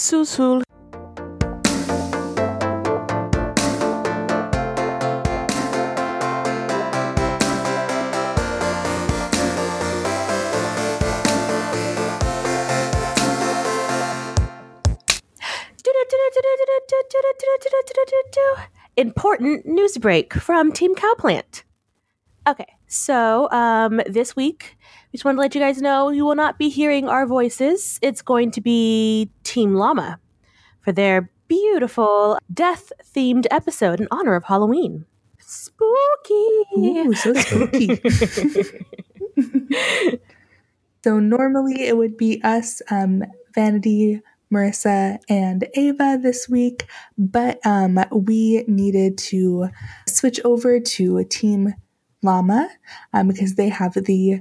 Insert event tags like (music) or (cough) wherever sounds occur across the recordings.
Sul sul. Important news break from Team Cowplant. Okay, so um, this week, we just want to let you guys know you will not be hearing our voices. It's going to be Team Llama for their beautiful death themed episode in honor of Halloween. Spooky! Ooh, so (laughs) spooky. (laughs) so normally it would be us, um, Vanity, Marissa, and Ava this week, but um, we needed to switch over to Team Llama um, because they have the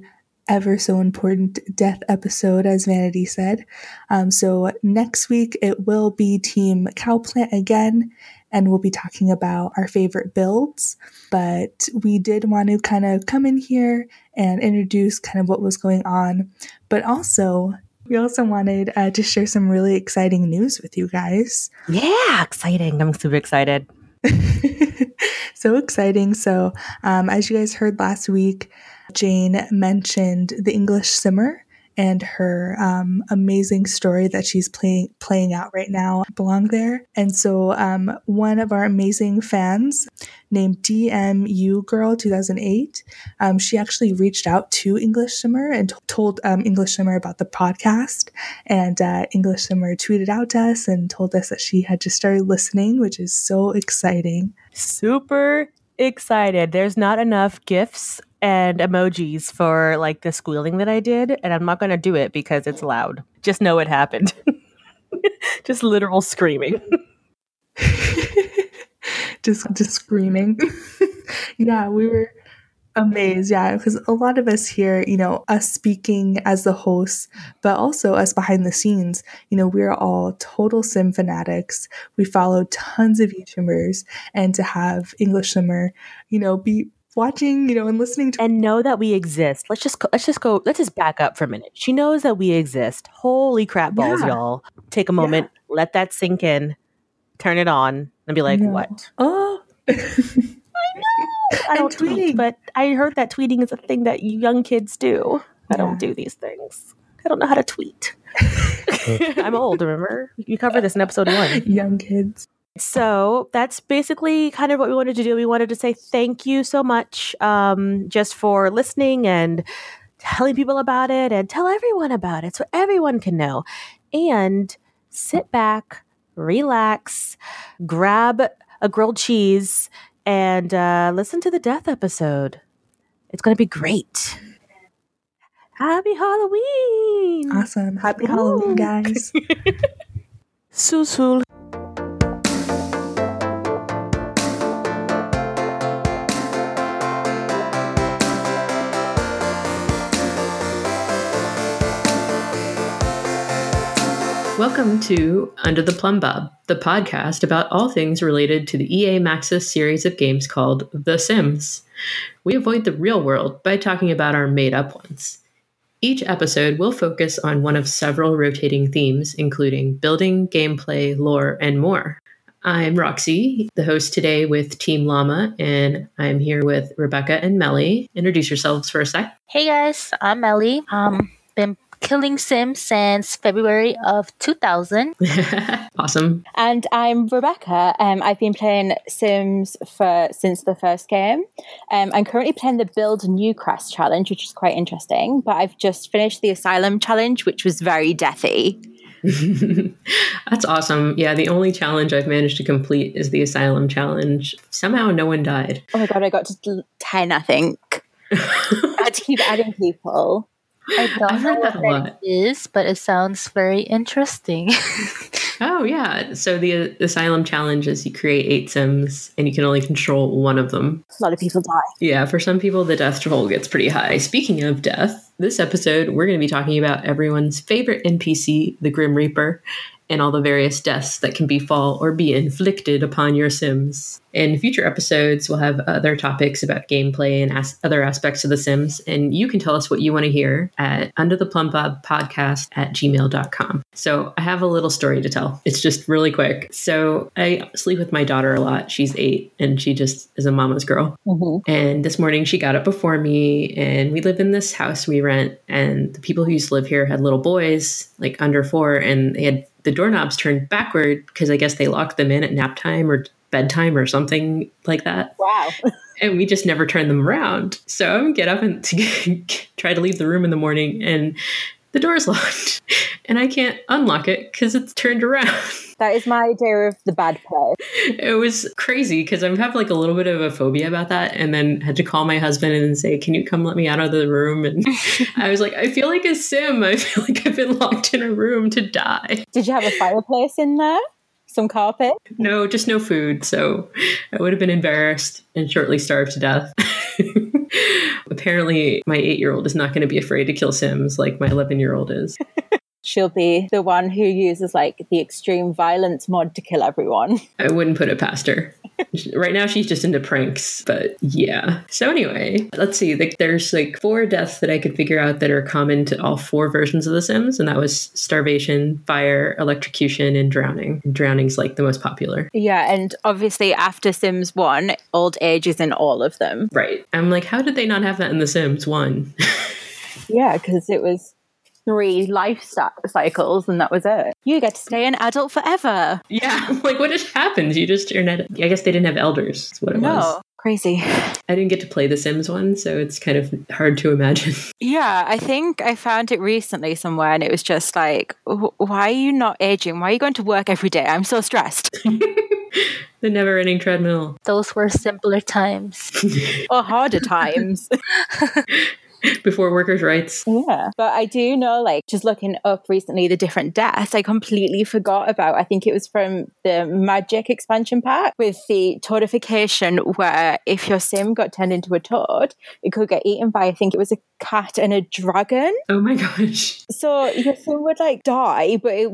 ever so important death episode, as Vanity said. Um, so next week it will be Team Cowplant again, and we'll be talking about our favorite builds. But we did want to kind of come in here and introduce kind of what was going on, but also. We also wanted uh, to share some really exciting news with you guys. Yeah, exciting. I'm super excited. (laughs) (laughs) so exciting. So, um, as you guys heard last week, Jane mentioned the English Simmer and her um, amazing story that she's playing playing out right now belong there. And so, um, one of our amazing fans named DMU Girl 2008, um, she actually reached out to English Simmer and t- told um, English Simmer about the podcast. And uh, English Simmer tweeted out to us and told us that she had just started listening, which is so exciting. Super excited. There's not enough gifts and emojis for like the squealing that I did, and I'm not going to do it because it's loud. Just know it happened. (laughs) just literal screaming. (laughs) (laughs) just just screaming. yeah, we were amazed. Yeah, because a lot of us here, you know, us speaking as the hosts, but also us behind the scenes, you know, we're all total sim fanatics. We follow tons of YouTubers, and to have English Simmer, you know, be watching, you know, and listening to and know that we exist. Let's just let's just go. Let's just back up for a minute. She knows that we exist. Holy crap balls, yeah. y'all! Take a moment, yeah. let that sink in, turn it on, and be like, "What? Oh." (laughs) I don't tweet, but I heard that tweeting is a thing that young kids do. I don't do these things. I don't know how to tweet. (laughs) I'm old, remember? You covered this in episode one. Young kids. So that's basically kind of what we wanted to do. We wanted to say thank you so much um, just for listening and telling people about it and tell everyone about it so everyone can know. And sit back, relax, grab a grilled cheese, and uh, listen to the death episode. It's going to be great. Happy Halloween! Awesome. Happy. Halloween, guys. (laughs) Sul sul. Welcome to Under the Plumbob, the podcast about all things related to the EA Maxis series of games called The Sims. We avoid the real world by talking about our made up ones. Each episode will focus on one of several rotating themes, including building, gameplay, lore, and more. I'm Roxy, the host today with Team Llama, and I'm here with Rebecca and Melly. Introduce yourselves for a sec. Hey guys, I'm Melly. Um, been killing Sims since February of 2000. (laughs) awesome. And I'm Rebecca. Um, I've been playing Sims for since the first game. Um, I'm currently playing the Build Newcrest challenge, which is quite interesting. But I've just finished the Asylum challenge, which was very deathy. (laughs) That's awesome. Yeah, the only challenge I've managed to complete is the Asylum challenge. Somehow no one died. Oh my god, I got to 10, I think. (laughs) I had to keep adding people. I don't I've know what that is, but it sounds very interesting. (laughs) oh yeah. So uh, the asylum challenge is you create eight sims and you can only control one of them. A lot of people die. Yeah, for some people the death toll gets pretty high. Speaking of death, this episode we're going to be talking about everyone's favorite NPC, the Grim Reaper. and all the various deaths that can befall or be inflicted upon your Sims. In future episodes, we'll have other topics about gameplay and as- other aspects of The Sims, and you can tell us what you want to hear at under the plum podcast at gmail.com. So I have a little story to tell. It's just really quick. So I sleep with my daughter a lot. She's eight and she just is a mama's girl. Mm-hmm. And this morning she got up before me, and we live in this house we rent. And the people who used to live here had little boys, like under four, and they had the doorknobs turned backward because I guess they locked them in at nap time or bedtime or something like that. Wow. (laughs) And we just never turned them around. So I would get up and to (laughs) try to leave the room in the morning, and the door's locked, (laughs) and I can't unlock it because it's turned around. That is my idea of the bad play. it was crazy because I have like a little bit of a phobia about that, and then had to call my husband and say, "Can you come let me out of the room?" And (laughs) I was like, "I feel like a sim. I feel like I've been locked in a room to die." Did you have a fireplace in there? Some carpet? No, just no food. So I would have been embarrassed and shortly starved to death. (laughs) Apparently, my eight-year-old is not going to be afraid to kill Sims like my eleven-year-old is. (laughs) She'll be the one who uses like the extreme violence mod to kill everyone. (laughs) I wouldn't put it past her. right now, she's just into pranks, but yeah. So, anyway, let's see. Like, there's like four deaths that I could figure out that are common to all four versions of The Sims, and that was starvation, fire, electrocution, and drowning. And drowning's like the most popular. Yeah, and obviously after Sims 1, old age is in all of them. Right. I'm like, how did they not have that in The Sims 1? (laughs) Yeah, because it was three life cy- cycles and that was it. You get to stay an adult forever. yeah. (laughs) Like, what just happened? You just you're not, I guess they didn't have elders. That's what it was. No. Crazy. I didn't get to play The Sims one, so it's kind of hard to imagine. (laughs) Yeah, I think I found it recently somewhere and it was just like, why are you not aging? Why are you going to work every day? I'm so stressed. (laughs) the never ending treadmill. Those were simpler times. or harder times. (laughs) Before workers' rights. Yeah. But I do know, like, just looking up recently the different deaths, I completely forgot about. I think it was from the Magic expansion pack with the toadification, where if your sim got turned into a toad, it could get eaten by, I think it was a cat and a dragon. Oh my (laughs) gosh. So your sim would, like, die, but it,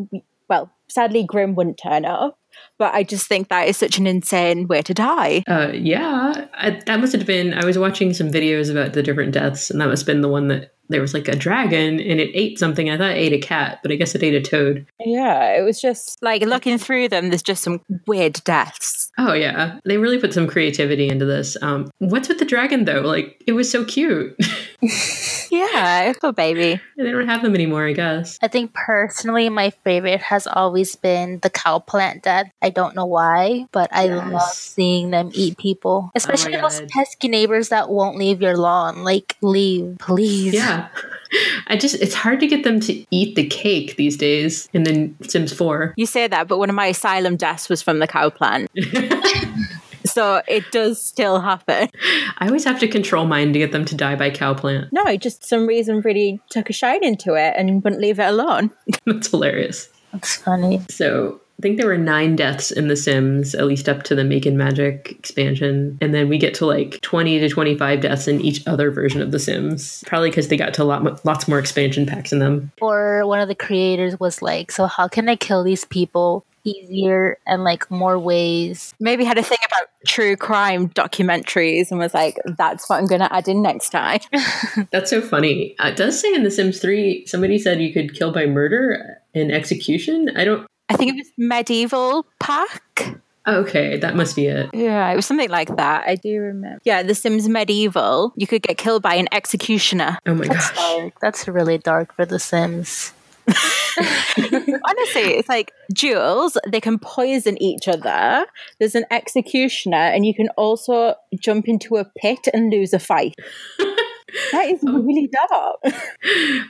well, sadly, Grim wouldn't turn up. But I just think that is such an insane way to die. Uh, yeah, I, that must have been. I was watching some videos about the different deaths, and that must have been the one that there was like a dragon and it ate something. I thought it ate a cat, but I guess it ate a toad. Yeah, it was just like looking through them, there's just some weird deaths. Oh yeah, they really put some creativity into this. Um, what's with the dragon though? Like it was so cute. (laughs) (laughs) Yeah, it's a baby. they don't have them anymore, I guess. I think personally, my favorite has always been the cow plant death. I don't know why, but I love seeing them eat people, oh especially those pesky neighbors that won't leave your lawn. Like, leave, please. Yeah. (laughs) I just it's hard to get them to eat the cake these days in the Sims 4. You say that, but one of my asylum deaths was from the cow plant. (laughs) (laughs) so it does still happen. I always have to control mine to get them to die by cow plant. No, just some reason really took a shine into it and wouldn't leave it alone. (laughs) That's hilarious. That's funny. So I think there were nine deaths in The Sims, at least up to the Makin' Magic expansion. And then we get to like 20 to 25 deaths in each other version of The Sims. Probably because they got to a lot, lots more expansion packs in them. Or one of the creators was like, so how can I kill these people easier and like more ways? Maybe had a thing about true crime documentaries and was like, that's what I'm going to add in next time. (laughs) That's so funny. Uh, it does say in The Sims 3, somebody said you could kill by murder and execution. I don't. I think it was medieval pack. Okay, that must be it. Yeah, it was something like that. I do remember. Yeah, The Sims Medieval. You could get killed by an executioner. Oh my That's gosh. dark. That's really dark for The Sims. (laughs) Honestly, it's like duels, they can poison each other. There's an executioner, and you can also jump into a pit and lose a fight. (laughs) that is really dark. (laughs)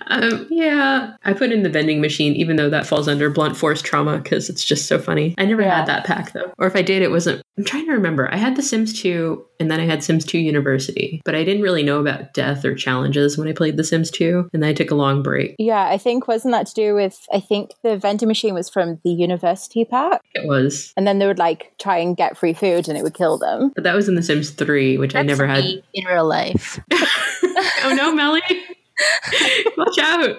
Um, yeah, I put in the vending machine, even though that falls under blunt force trauma because it's just so funny. I never Yeah. had that pack though, or if I did, it wasn't. I'm trying to remember. I had The Sims 2, and then I had Sims 2 University, but I didn't really know about death or challenges when I played The Sims 2, and then I took a long break. Yeah, I think wasn't that to do with I think the vending machine was from the university pack. It was, And then they would like try and get free food and it would kill them. but that was in The Sims 3, which I never had. in real life. (laughs) oh no, Melly! (laughs) Watch out!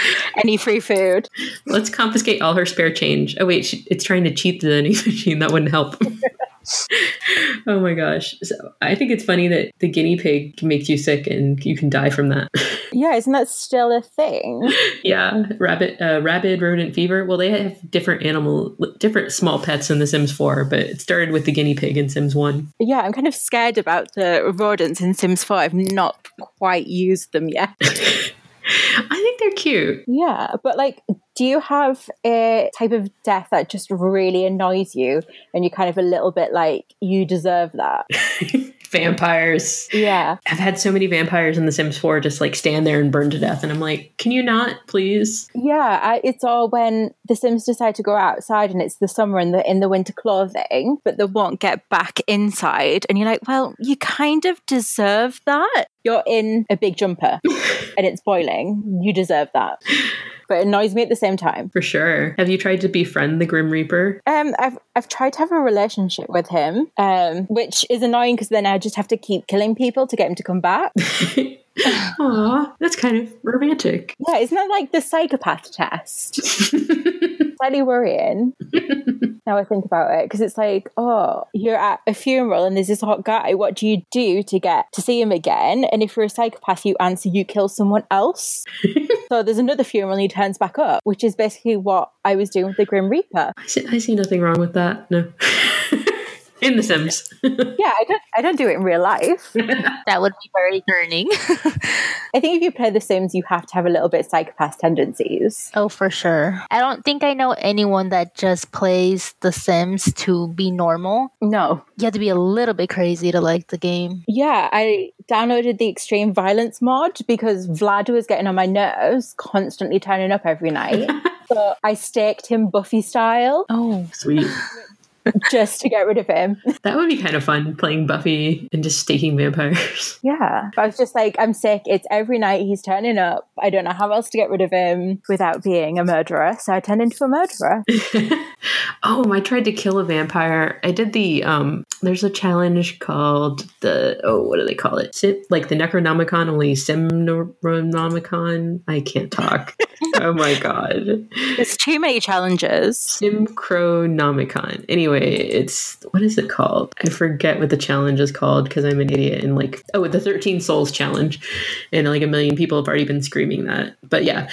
(laughs) Any free food? Let's confiscate all her spare change. Oh wait, she, it's trying to cheat the vending (laughs) machine. That wouldn't help. (laughs) oh my gosh! So I think it's funny that the guinea pig makes you sick and you can die from that. Yeah, isn't that still a thing? yeah, rabbit, uh, rabid rodent fever. Well, they have different animal, different small pets in The Sims 4, but it started with the guinea pig in Sims 1. Yeah, I'm kind of scared about the rodents in Sims 4. I've not quite used them yet. I think they're cute. Yeah, but like, do you have a type of death that just really annoys you and you're kind of a little bit like, you deserve that? (laughs) vampires. Yeah. I've had so many vampires in The Sims 4 just like stand there and burn to death. And I'm like, can you not, please? Yeah, I, it's all when the Sims decide to go outside and it's the summer and the in the winter clothing, but they won't get back inside. And you're like, well, you kind of deserve that. You're in a big jumper (laughs) and it's boiling. You deserve that. But it annoys me at the same time. For sure. Have you tried to befriend the Grim Reaper? Um, I've I've tried to have a relationship with him, um, which is annoying because then I just have to keep killing people to get him to come back. (laughs) Aw, that's kind of romantic. Yeah, isn't that like the psychopath test? (laughs) Slightly worrying. (laughs) now I think about it because it's like, oh, you're at a funeral and there's this hot guy. What do you do to get to see him again? And if you're a psychopath, you answer you kill someone else. (laughs) so there's another funeral and he turns back up, which is basically what I was doing with the Grim Reaper. I see, I see nothing wrong with that. No. In The Sims. yeah, I don't I don't do it in real life. (laughs) that would be very turning. I think if you play The Sims, you have to have a little bit of psychopath tendencies. oh, for sure. I don't think I know anyone that just plays The Sims to be normal. No. You have to be a little bit crazy to like the game. Yeah, I downloaded the extreme violence mod because Vlad was getting on my nerves, constantly turning up every night. (laughs) so I staked him Buffy style Oh, Sweet. Just to get rid of him. (laughs) That would be kind of fun playing Buffy and just staking vampires. (laughs) Yeah. But I was just like, I'm sick. It's every night he's turning up. I don't know how else to get rid of him without being a murderer. So I turned into a murderer. (laughs) oh, I tried to kill a vampire. I did the um there's a challenge called the oh, what do they call it? Sim, like the Necronomicon, only Simnomicon. I can't talk. Oh my god. There's too many challenges. Simchronomicon. Anyway, it's what is it called? I forget what the challenge is called because I'm an idiot and like oh the 13 souls challenge. And like a million people have already been screaming that. But yeah.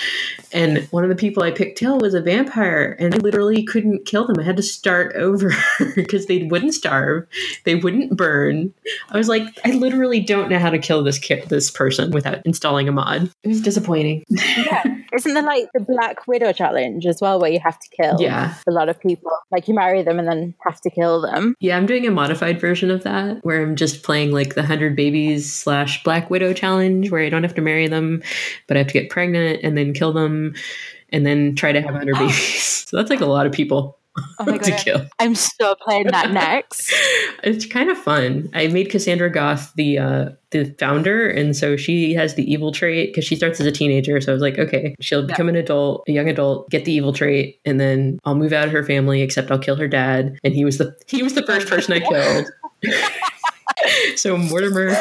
And one of the people I picked till was a vampire and I literally couldn't kill them. I had to start (laughs) over because they wouldn't starve. They wouldn't burn. I was like, I literally don't know how to kill this this person without installing a mod. It was disappointing. Yeah. (laughs) Isn't there like the Black Widow challenge as well, where you have to kill Yeah. a lot of people? Like you marry them and then have to kill them. Yeah, I'm doing a modified version of that where I'm just playing like the 100 babies slash Black Widow challenge where I don't have to marry them, but I have to get pregnant and then kill them and then try to have 100 babies. (laughs) So that's like a lot of people Oh my (laughs) to god. kill. I'm so playing that (laughs) next. It's kind of fun. I made Cassandra Goth the uh, the founder, and so she has the evil trait because she starts as a teenager. So I was like, okay, she'll become an adult, a young adult, get the evil trait, and then I'll move out of her family. Except I'll kill her dad, and he was the he was the first person I (laughs) killed. so Mortimer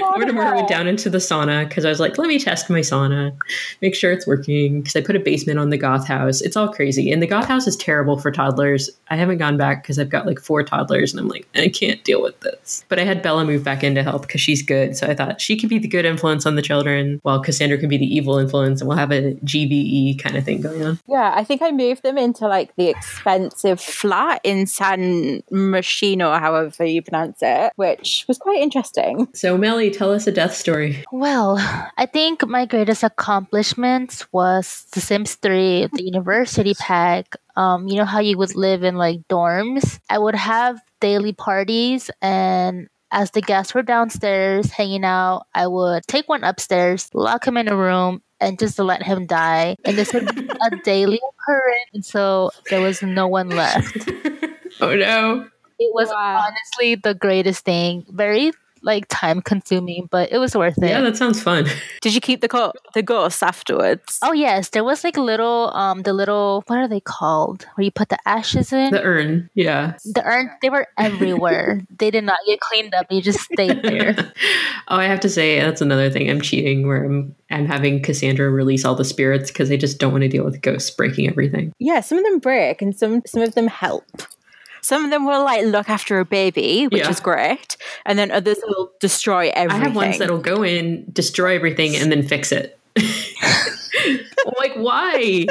Mortimer went down into the sauna because I was like, let me test my sauna, make sure it's working. Because I put a basement on the goth house. It's all crazy. And the goth house is terrible for toddlers. I haven't gone back because I've got like four toddlers and I'm like, I can't deal with this. But I had Bella move back in to help because she's good. So I thought she could be the good influence on the children while Cassandra can be the evil influence and we'll have a GBE kind of thing going on. Yeah, I think I moved them into like the expensive flat in San Myshuno, however you pronounce it, which was quite interesting. So, Melly, tell us a death story. Well, I think my greatest accomplishments was The Sims 3, the university pack. Um, you know how you would live in like dorms? I would have daily parties and as the guests were downstairs hanging out, I would take one upstairs, lock him in a room, and just let him die. And this would be a (laughs) daily occurrence And so there was no one left. (laughs) oh no. It was Wow. honestly the greatest thing. Very like time consuming, but it was worth it. Yeah, that sounds fun. (laughs) Did you keep the co- the ghosts afterwards? Oh yes, there was like little um the little what are they called? Where you put the ashes in? The urn. Yeah. The urn they were (laughs) everywhere. they did not get cleaned up. They just stayed there. (laughs) oh, I have to say that's another thing I'm cheating where I'm I'm having Cassandra release all the spirits because I just don't want to deal with ghosts breaking everything. Yeah, some of them break and some some of them help. Some of them will like look after a baby, which Yeah. is great, and then others will destroy everything. I have ones that'll go in, destroy everything, and then fix it. (laughs) like why?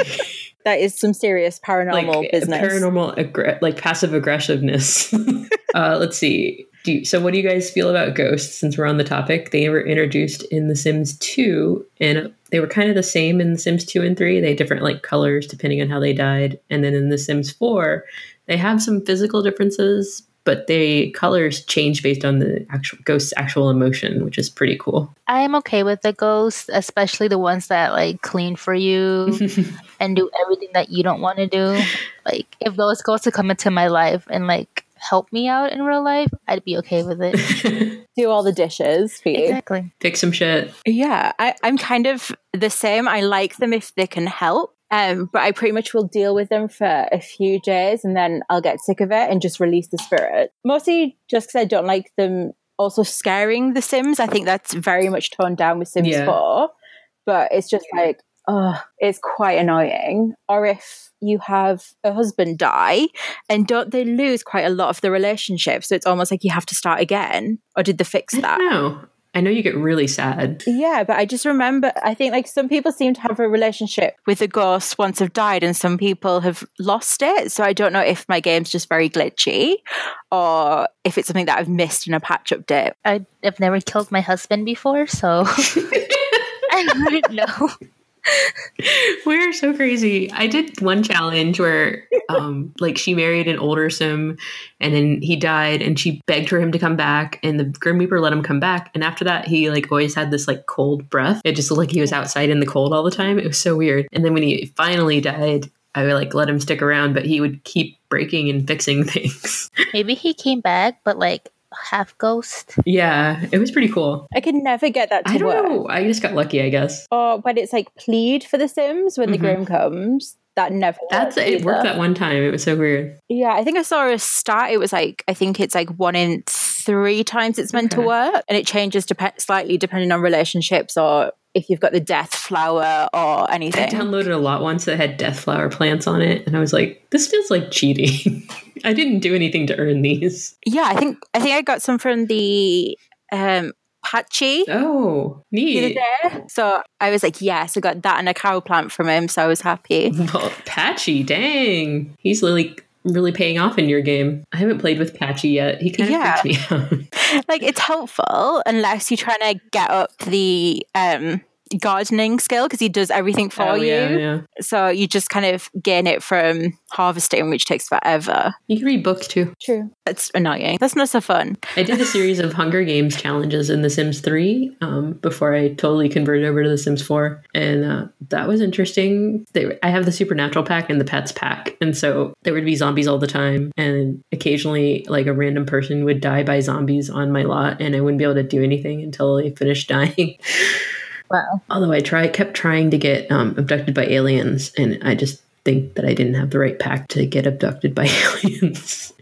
that is some serious paranormal like business. paranormal aggr- like passive aggressiveness. (laughs) uh, let's see. Do you, so what do you guys feel about ghosts? Since we're on the topic, they were introduced in The Sims 2, and they were kind of the same in The Sims 2 and 3. They had different like colors depending on how they died, and then in The Sims 4, they have some physical differences, but they colors change based on the actual ghost's actual emotion, which is pretty cool. I am okay with the ghosts, especially the ones that like clean for you (laughs) and do everything that you don't want to do. Like if those ghosts would come into my life and like help me out in real life, I'd be okay with it. (laughs) Do all the dishes for you. exactly. Fix some shit. Yeah, I, I'm kind of the same. I like them if they can help. Um, but I pretty much will deal with them for a few days and then I'll get sick of it and just release the spirit. Mostly just because I don't like them also scaring the Sims. I think that's very much toned down with Sims Yeah. 4. But it's just like, oh, it's quite annoying. Or if you have a husband die and don't they lose quite a lot of the relationship? So it's almost like you have to start again. Or did they fix that? I know you get really sad. Yeah, but I just remember, I think like some people seem to have a relationship with the ghosts once they've died, and some people have lost it. So I don't know if my game's just very glitchy or if it's something that I've missed in a patch update. I, I've never killed my husband before, so (laughs) (laughs) I wouldn't know. We're so crazy. I did one challenge where, um, like, she married an older sim, and then he died, and she begged for him to come back, and the Grim Reaper let him come back. And after that, he like always had this like cold breath. It just looked like he was outside in the cold all the time. It was so weird. And then when he finally died, I would like let him stick around, but he would keep breaking and fixing (laughs) things. Maybe he came back, but like half ghost. yeah, it was pretty cool. I could never get that to I don't work. know. I just got lucky, I guess. Or when it's like plead for the Sims when the Mhm. Grim comes. That never That's it. Worked that one time. It was so weird. Yeah, I think I saw a stat. It was like I think it's like one in three times it's meant to work, and it changes dep- slightly depending on relationships or if you've got the death flower or anything. I downloaded a lot once that had death flower plants on it, and I was like, "This feels like cheating." (laughs) I didn't do anything to earn these. Yeah, I think I think I got some from the um Patchy Oh, neat. So I was like, yes, I got that and a cow plant from him, so I was happy. (laughs) Well, Patchy, dang, he's really really paying off in your game. I haven't played with Patchy yet. He kind of Yeah. me (laughs) out. like it's helpful unless you're trying to get up the um gardening skill because he does everything for Oh, you. yeah, yeah. So you just kind of gain it from harvesting, which takes forever. You can read books too. True. That's annoying. That's not so fun. I did a (laughs) series of Hunger Games challenges in The Sims 3 um, before I totally converted over to The Sims 4. And uh, that was interesting. They, I have the Supernatural pack and the Pets pack. And so there would be zombies all the time. And occasionally, like a random person would die by zombies on my lot. And I wouldn't be able to do anything until they finished (laughs) dying. Wow. Although I try, kept trying to get um, abducted by aliens. And I just think that I didn't have the right pack to get abducted by (laughs) aliens.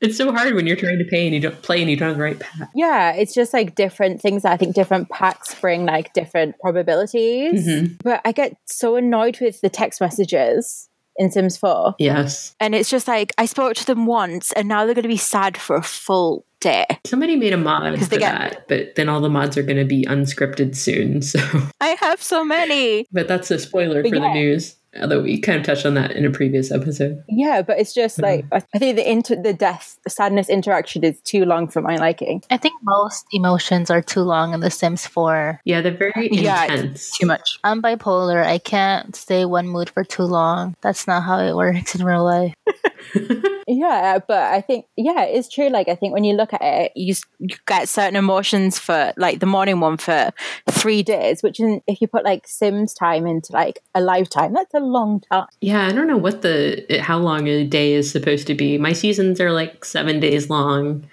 It's so hard when you're trying to pay and you don't play and you don't have the right pack. Yeah, it's just like different things. I think different packs bring like different probabilities. Mhm. But I get so annoyed with the text messages in Sims 4. Yes. And it's just like, I spoke to them once and now they're going to be sad for a full day. Somebody made a mod for they get- that, but then all the mods are going to be unscripted soon. (laughs) So, I have so many. but that's a spoiler But for yeah. the news. Although we kind of touched on that in a previous episode. Yeah, but it's just like, I I think the inter- the death, the sadness interaction is too long for my liking. I think most emotions are too long in The Sims 4. Yeah, they're very Yeah, it's intense. Too much. I'm bipolar. I can't stay one mood for too long. That's not how it works in real life. (laughs) (laughs) Yeah, but I think yeah, it's true. Like I think when you look at it, you, you get certain emotions for like the morning one for three days, which in, if you put like Sims time into like a lifetime, that's a long time. yeah, I don't know what the how long a day is supposed to be. My seasons are like seven days long.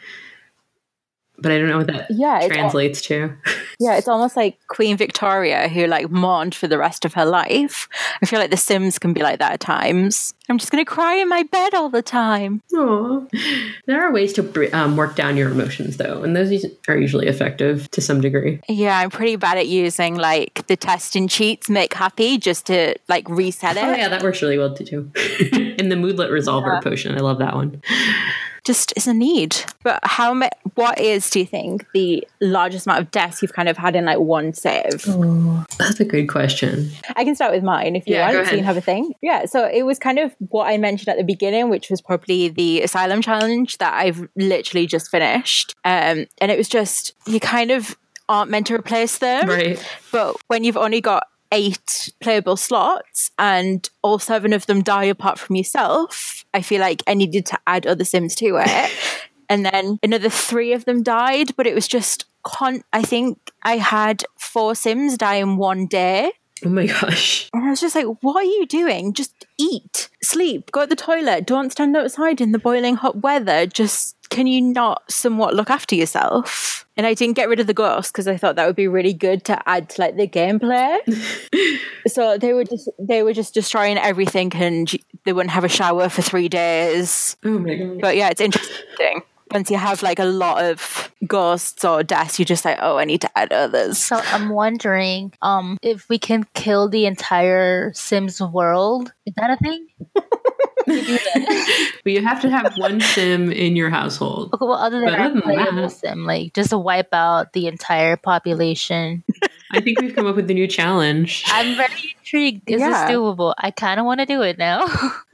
But I don't know what that Yeah, translates to. Yeah, (laughs) it's almost like Queen Victoria who like mourned for the rest of her life. I feel like The Sims can be like that at times. I'm just gonna cry in my bed all the time. Aw. There are ways to um, work down your emotions, though, and those are usually effective to some degree. Yeah, I'm pretty bad at using like the test testing cheats make happy just to like reset it. Oh yeah, that works really well too. (laughs) In the Moodlet Resolver potion, I love that one. Just is a need. But how ma- what is do you think the largest amount of deaths you've kind of had in like one save? That's a good question. I can start with mine if you Yeah, go want, so you can have a thing. Yeah, so it was kind of what I mentioned at the beginning, which was probably the asylum challenge that I've literally just finished. Um, and it was just you kind of aren't meant to replace them, Right. but when you've only got eight playable slots and all seven of them die apart from yourself, I feel like I needed to add other Sims to it. (laughs) and then another three of them died, but it was just con. I think I had four Sims die in one day. Oh my gosh. And I was just like, what are you doing? Just eat, sleep, go to the toilet. Don't stand outside in the boiling hot weather. Just can you not somewhat look after yourself? And I didn't get rid of the ghost because I thought that would be really good to add to like the gameplay. (laughs) so they were just they were just destroying everything and they wouldn't have a shower for three days. Oh my god. But yeah, it's interesting. Once you have like a lot of ghosts or deaths, you're just like, oh, I need to add others. So I'm wondering, um, if we can kill the entire Sims world. Is that a thing? (laughs) (laughs) But you have to have one sim in your household. Okay, well, other than But other our than that- sim, like just to wipe out the entire population. I think we've come up with a new challenge. (laughs) I'm very intrigued. This is Yeah. this doable? I kind of want to do it now. (laughs)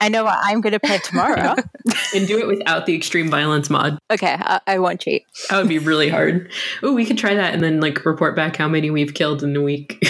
I know what I'm going to play tomorrow. and do it without the extreme violence mod. okay, I, I won't cheat. That would be really hard. Oh, we could try that and then like report back how many we've killed in a week.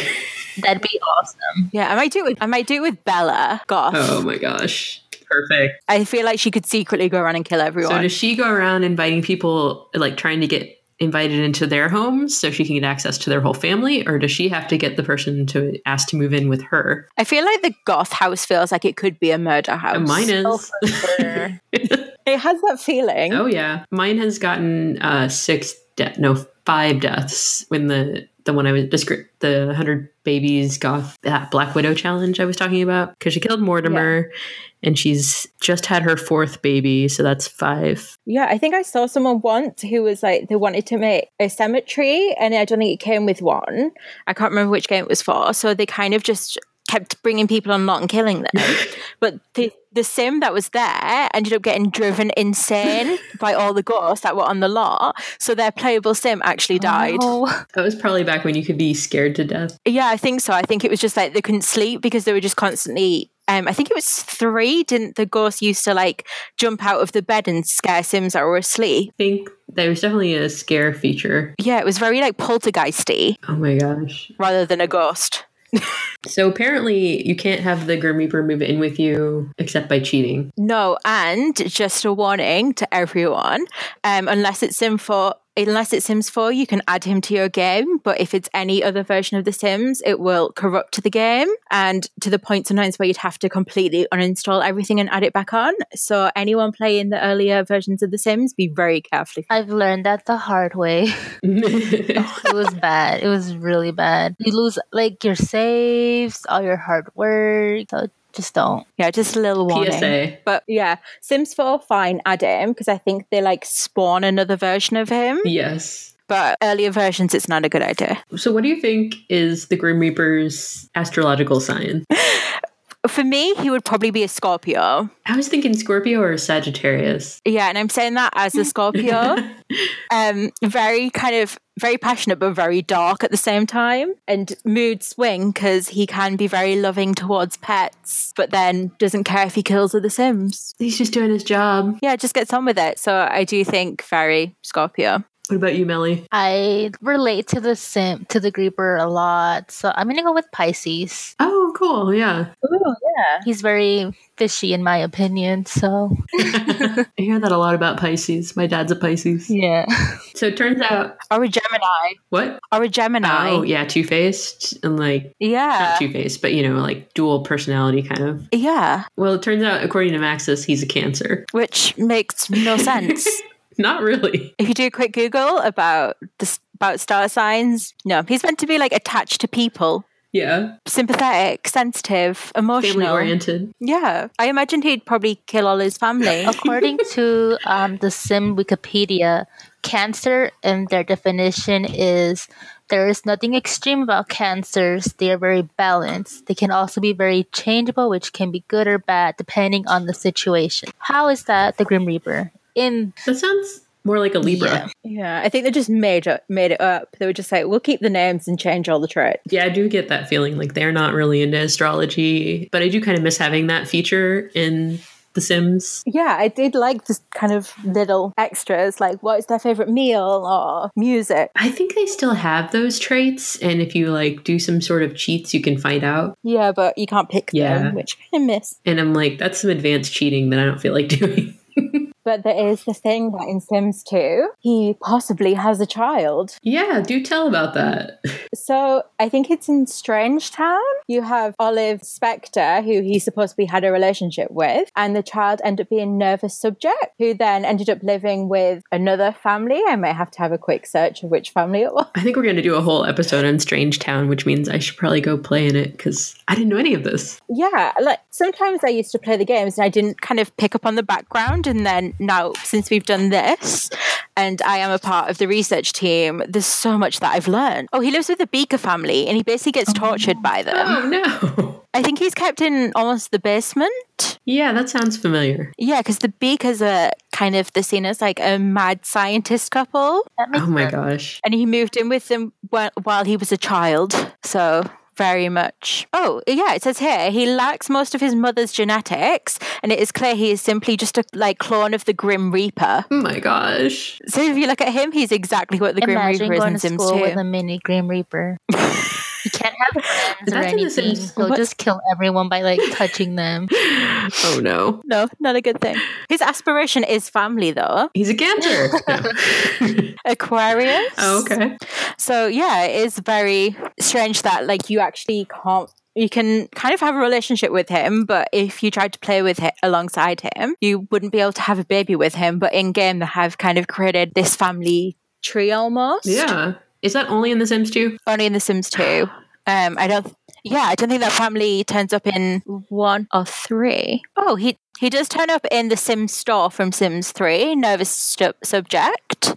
That'd be awesome. Yeah, I might do it. With, I might do it with Bella Goth. oh my gosh. Perfect. I feel like she could secretly go around and kill everyone. So does she go around inviting people like trying to get invited into their homes so she can get access to their whole family or does she have to get the person to ask to move in with her? I feel like the Goth house feels like it could be a murder house. And mine is. Oh, sure. (laughs) It has that feeling. Oh yeah, mine has gotten uh six de- no five deaths when the the one I was descri- the hundred babies goth that Black Widow challenge I was talking about because she killed Mortimer and she's just had her fourth baby, so that's five. Yeah, I think I saw someone once who was like they wanted to make a cemetery, and I don't think it came with one. I can't remember which game it was for. So they kind of just kept bringing people on lot and killing them. (laughs) but the the sim that was there ended up getting driven insane (laughs) by all the ghosts that were on the lot. So their playable sim actually died. Oh, That was probably back when you could be scared to death. Yeah, I think so. I think it was just like they couldn't sleep because they were just constantly. Um, I think it was three. Didn't the ghost used to like jump out of the bed and scare Sims that were asleep? I think there was definitely a scare feature. Yeah, it was very like poltergeisty Oh my gosh. rather than a ghost. (laughs) So apparently you can't have the Grim Reaper move in with you except by cheating. No, and just a warning to everyone: um, unless it's in four, unless it's Sims four, you can add him to your game. But if it's any other version of The Sims, it will corrupt the game, and to the point sometimes where you'd have to completely uninstall everything and add it back on. So anyone playing the earlier versions of The Sims, be very careful. I've learned that the hard way. (laughs) Oh, it was bad. It was really bad. You lose like your saves, all your hard work. So just don't. Yeah, just a little warning. PSA. But yeah, Sims 4, fine, add him because I think they like spawn another version of him. Yes. But earlier versions, it's not a good idea. So what do you think is the Grim Reaper's astrological sign? (laughs) For me, he would probably be a Scorpio. I was thinking Scorpio or Sagittarius. Yeah, and I'm saying that as a Scorpio. (laughs) um, very kind of very passionate, but very dark at the same time, and mood swing because he can be very loving towards pets, but then doesn't care if he kills other Sims. He's just doing his job. Yeah, just gets on with it. So I do think very Scorpio. What about you, Melly? I relate to the simp to the Creeper a lot, so I'm gonna go with Pisces. Oh, cool. Yeah. Oh yeah. He's very fishy in my opinion, so (laughs) I hear that a lot about Pisces. My dad's a Pisces. yeah. So it turns out, Or a Gemini. what? Or a Gemini. Oh, yeah, two faced and like, yeah. not two faced, but you know, like dual personality kind of. Yeah. Well, it turns out, according to Maxis, he's a Cancer. Which makes no sense. (laughs) Not really. If you do a quick Google about the about star signs, no, he's meant to be like attached to people, Yeah. sympathetic, sensitive, Family oriented. Yeah, I imagined he'd probably kill all his family. (laughs) According to um, the Sim Wikipedia, cancer and their definition is there is nothing extreme about cancers. They are very balanced. They can also be very changeable, which can be good or bad depending on the situation. How is that the Grim Reaper? In That sounds more like a Libra. Yeah. yeah, I think they just made it made it up. They were just like, we'll keep the names and change all the traits. Yeah, I do get that feeling like they're not really into astrology, but I do kind of miss having that feature in The Sims. Yeah, I did like this kind of little extras, like what is their favorite meal or music. I think they still have those traits, and if you like do some sort of cheats, you can find out. Yeah, but you can't pick Yeah. them, which I miss. And I'm like, that's some advanced cheating that I don't feel like (laughs) doing. But there is the thing that in Sims 2, he possibly has a child. yeah, do tell about that. So I think it's in Strangetown. You have Olive Spectre, who he supposedly had a relationship with, and the child ended up being Nervous Subject, who then ended up living with another family. I might have to have a quick search of which family it was. I think we're going to do a whole episode on Strangetown, which means I should probably go play in it because I didn't know any of this. Yeah, like sometimes I used to play the games and I didn't kind of pick up on the background. And then now, since we've done this and I am a part of the research team, there's so much that I've learned. Oh, he lives with the Beaker family and he basically gets tortured by oh, them. Oh, no. (laughs) I think he's kept in almost the basement. Yeah, that sounds familiar. Yeah, because the Beakers are kind of the seen as like a mad scientist couple. Oh my sense. gosh. And he moved in with them while he was a child. So very much. Oh, yeah, it says here he lacks most of his mother's genetics, and it is clear he is simply just a like clone of the Grim Reaper. Oh my gosh. So if you look at him, he's exactly what the Grim Imagine Reaper is going in to Sims school 2. with a mini Grim Reaper. (laughs) he can't have friends or That's in The anything. He'll What? just kill everyone by like touching them. (laughs) Oh no. No, not a good thing. His aspiration is family, though. He's a cancer. (laughs) No. (laughs) Aquarius. oh, okay. So yeah, it is very strange that like you actually can't. You can kind of have a relationship with him, but if you tried to play with it alongside him, you wouldn't be able to have a baby with him. But in game, they have kind of created this family tree almost. Yeah. Is that only in The Sims 2? Only in The Sims 2. Um, I don't. Yeah, I don't think that family turns up in one or three. Oh, he he does turn up in the Sims store from Sims 3, Nervous stu- Subject.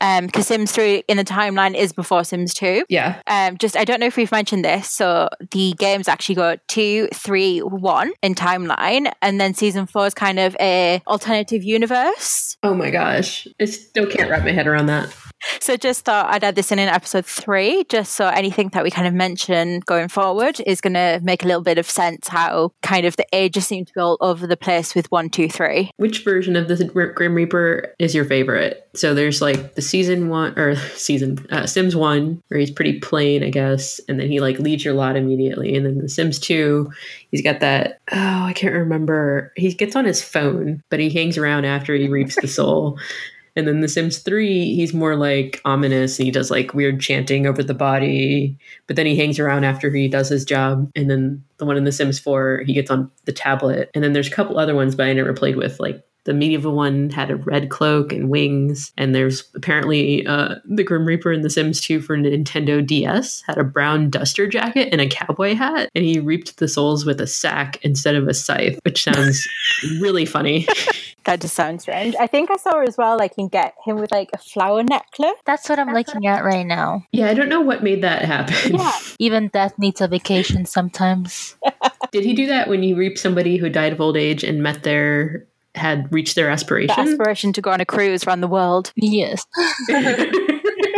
Um, because Sims 3 in the timeline is before Sims 2. Yeah. Um, just I don't know if we've mentioned this. So the games actually go two, three, one in timeline, and then season four is kind of a alternative universe. Oh my gosh. I still can't wrap my head around that. So just thought I'd add this in in episode three, just so anything that we kind of mention going forward is going to make a little bit of sense. How kind of the ages seem to be all over the place with one, two, three. Which version of the Grim Reaper is your favorite? So there's like the season one or (laughs) season uh, Sims one where he's pretty plain, I guess, and then he like leads your lot immediately. And then the Sims two, he's got that. Oh, I can't remember. He gets on his phone, but he hangs around after he reaps the soul. (laughs) And then The Sims 3, he's more like ominous and he does like weird chanting over the body. But then he hangs around after he does his job. And then the one in The Sims 4, he gets on the tablet. And then there's a couple other ones, but I never played with. Like the medieval one had a red cloak and wings. And there's apparently uh, the Grim Reaper in The Sims 2 for Nintendo DS had a brown duster jacket and a cowboy hat. And he reaped the souls with a sack instead of a scythe, which sounds (laughs) really funny. That just sounds strange. I think I saw as well, like you can get him with like a flower necklace. That's what I'm looking at right now. Yeah, I don't know what made that happen. Yeah. (laughs) Even death needs a vacation sometimes. (laughs) Did he do that when you reaped somebody who died of old age and met their had reached their The aspiration? aspiration to go on a cruise around the world. Yes. (laughs) (laughs)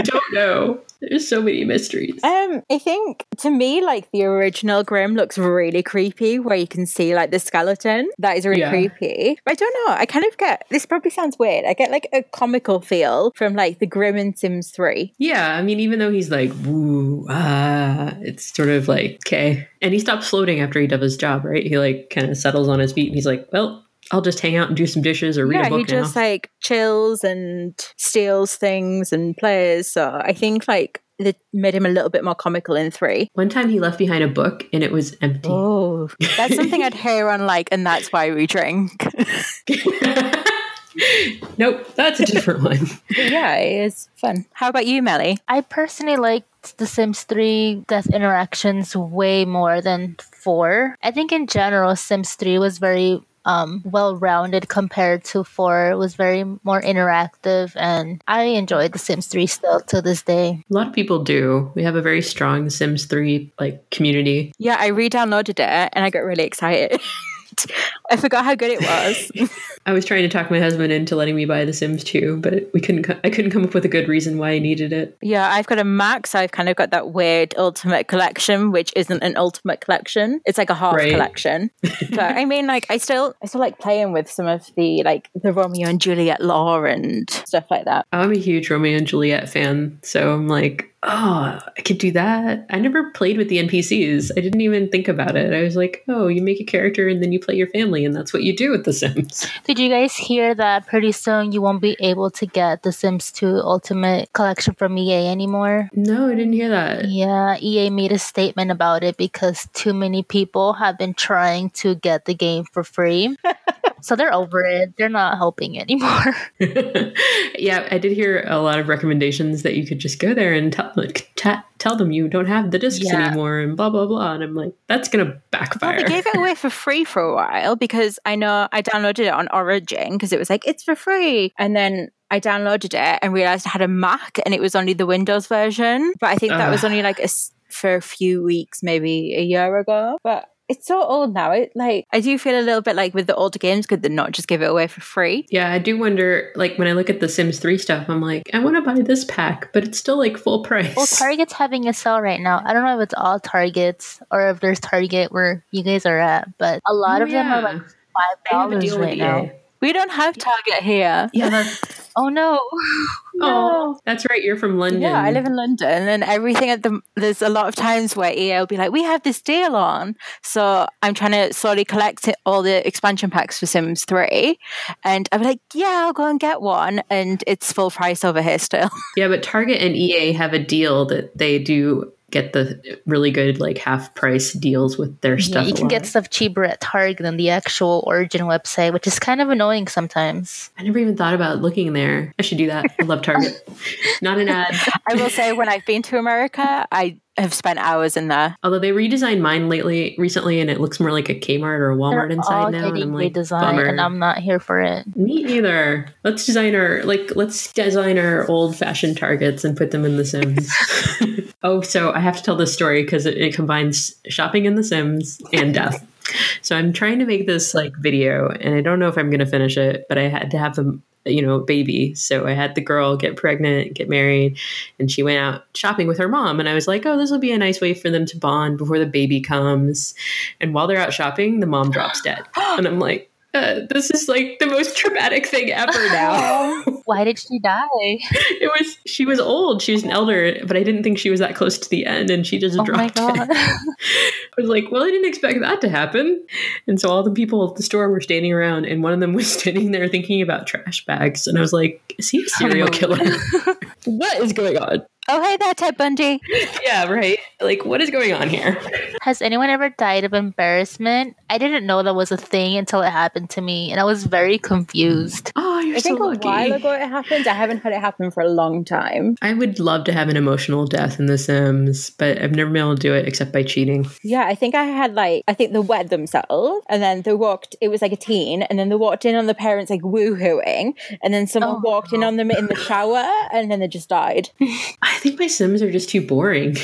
don't know. There's so many mysteries. Um, I think to me, like the original Grim looks really creepy, where you can see like the skeleton. That is really Yeah. creepy. But I don't know. I kind of get this. Probably sounds weird. I get like a comical feel from like the Grim in Sims Three. Yeah, I mean, even though he's like, woo, ah, it's sort of like, okay. And he stops floating after he does his job, right? He like kind of settles on his feet and he's like, well, I'll just hang out and do some dishes or read yeah, a book Yeah, he just now. like chills and steals things and plays. So I think like they made him a little bit more comical in three. One time he left behind a book and it was empty. Oh, that's something I'd (laughs) hear on like, and that's why we drink. (laughs) nope, that's a different one. (laughs) Yeah, it is fun. How about you, Melly? I personally liked The Sims 3 death interactions way more than 4. I think in general, Sims 3 was very um, well rounded compared to 4. It was very more interactive, and I enjoyed The Sims 3 still to this day. A lot of people do. We have a very strong Sims 3 like community. Yeah, I re-downloaded it and I got really excited. (laughs) (laughs) I forgot how good it was. (laughs) I was trying to talk my husband into letting me buy The Sims 2, but we couldn't. I couldn't come up with a good reason why I needed it. yeah, I've got a Mac, so I've kind of got that weird ultimate collection, which isn't an ultimate collection. It's like a half Right. collection. (laughs) but I mean, like, I still, I still like playing with some of the like the Romeo and Juliet lore and stuff like that. I'm a huge Romeo and Juliet fan, so I'm like, oh, I could do that. I never played with the NPCs. I didn't even think about it. I was like, oh, you make a character and then you play your family, and that's what you do with The Sims. (laughs) Did you guys hear that pretty soon you won't be able to get The Sims 2 Ultimate Collection from EA anymore? No, I didn't hear that. Yeah, EA made a statement about it because too many people have been trying to get the game for free. (laughs) so they're over it. They're not helping anymore. (laughs) yeah, I did hear a lot of recommendations that you could just go there and tell like, ta- tell them you don't have the discs Yeah. anymore and blah blah blah. And I'm like, that's gonna Well, backfire. they gave it away for (laughs) free for a while because I know I downloaded it on Origin because it was like it's for free, and then I downloaded it and realized I had a Mac and it was only the Windows version. But I think that was ah. only like a for a few weeks, maybe a year ago. But it's so old now. It like I do feel a little bit like with the older games, could they not just give it away for free? yeah, I do wonder. Like when I look at the Sims 3 stuff, I'm like, I want to buy this pack, but it's still like full price. well, Target's having a sale right now. I don't know if it's all Targets or if there's Target where you guys are at, but a lot Oh, of them are like five I have a dollars deal with right EA. We don't have Target here. Yeah, that's, (laughs) Oh (laughs) no! oh, that's right. You're from London. Yeah, I live in London, and everything at the there's a lot of times where EA will be like, "We have this deal on," so I'm trying to slowly collect it- all the expansion packs for Sims Three, and I'm like, "Yeah, I'll go and get one," and it's full price over here still. (laughs) Yeah, but Target and EA have a deal that they do get the really good like half price deals with their Yeah, stuff. you can get stuff cheaper at Target than the actual Origin website, which is kind of annoying sometimes. I never even thought about looking there. I should do that. I love Target. (laughs) Not an ad. I will say, when I've been to America, I have spent hours in there. Although they redesigned mine lately, recently, and it looks more like a Kmart or a Walmart They're inside all now. And getting I'm like, redesigned, bummer. and I'm not here for it. Me either. Let's design our like let's design our old fashioned targets and put them in The Sims. (laughs) (laughs) oh, so I have to tell this story because it, it combines shopping in The Sims and death. So I'm trying to make this like video, and I don't know if I'm going to finish it, but I had to have them, you know, baby. So I had the girl get pregnant, get married, and she went out shopping with her mom. And I was like, oh, this will be a nice way for them to bond before the baby comes. And while they're out shopping, the mom drops dead, (gasps) and I'm like. Uh, this is like the most traumatic thing ever now. (laughs) Why did she die? (laughs) it was she was old, she was an elder, but I didn't think she was that close to the end, and she just Oh my dropped (laughs) god! it. I was like, well, I didn't expect that to happen. And so all the people at the store were standing around, and one of them was standing there thinking about trash bags, and I was like, is he a serial killer? what is going on? Oh, hey there, Ted Bundy. (laughs) Yeah, right. Like, what is going on here? Has anyone ever died of embarrassment? I didn't know that was a thing until it happened to me, and I was very confused. (gasps) Oh, you're so confused. I think so a while ago it happened. I haven't had it happen for a long time. I would love to have an emotional death in The Sims, but I've never been able to do it except by cheating. Yeah, I think I had like I think they wet themselves and then they walked it was like a teen and then they walked in on the parents like woohooing and then someone Oh. walked in on them in the shower and then they just died. (laughs) I think my Sims are just too boring.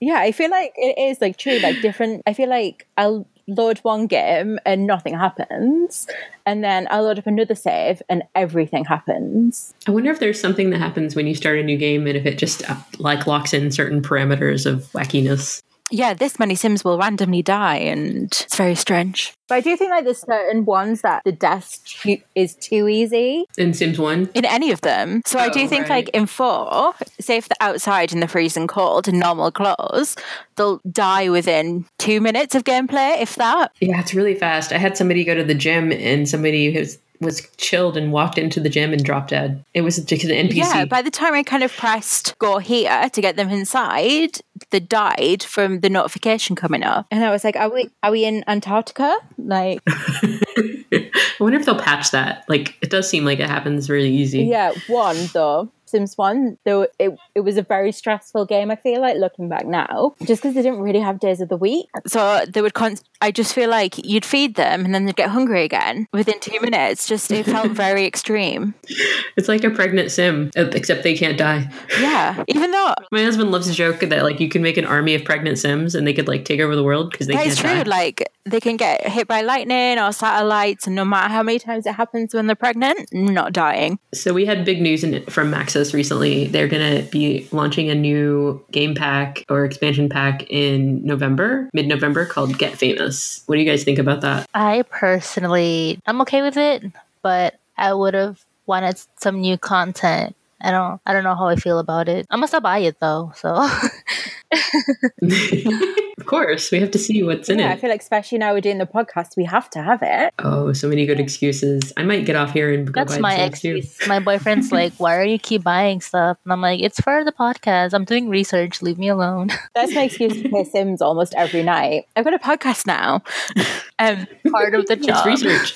Yeah, I feel like it is like true, like different I feel like I'll load one game and nothing happens. And then I'll load up another save and everything happens. I wonder if there's something that happens when you start a new game and if it just uh, like locks in certain parameters of wackiness. Yeah, this many Sims will randomly die and it's very strange. But I do think like there's certain ones that the death too, is too easy. In Sims 1, in any of them. So I do Oh, think, right. like in four, say if they're outside in the freezing cold in normal clothes, they'll die within two minutes of gameplay, if that. yeah, it's really fast. I had somebody go to the gym and somebody was was chilled and walked into the gym and dropped dead. It was just an NPC. Yeah, by the time I kind of pressed go here to get them inside, they died from the notification coming up, and I was like, "Are we? Are we in Antarctica?" Like, (laughs) I wonder if they'll patch that. Like, it does seem like it happens really easy. Yeah, one though. Sims 1, though it, it was a very stressful game, I feel like, looking back now, just because they didn't really have days of the week. So they would, con- I just feel like you'd feed them and then they'd get hungry again within two minutes. Just, it felt (laughs) very extreme. It's like a pregnant sim, uh, except they can't die. Yeah. Even though My husband loves to joke that, like, you can make an army of pregnant sims and they could, like, take over the world because they that can't is true, die. like they can get hit by lightning or satellites, and no matter how many times it happens when they're pregnant, not dying. So we had big news in, from Maxis recently. They're going to be launching a new game pack or expansion pack in November, mid-November, called Get Famous. What do you guys think about that? I personally, I'm okay with it, but I would have wanted some new content. I don't, I don't know how I feel about it. I'm gonna still buy it though. So (laughs) (laughs) of course, we have to see what's in yeah, I feel like especially now we're doing the podcast, we have to have it. Oh, so many good excuses. I might get off here and go that's buy my the Sims too. excuse. My boyfriend's (laughs) like, "Why are you keep buying stuff?" And I'm like, "It's for the podcast. I'm doing research. Leave me alone." (laughs) That's my excuse to play Sims almost every night. I've got a podcast now. um, Part of the It's job. research.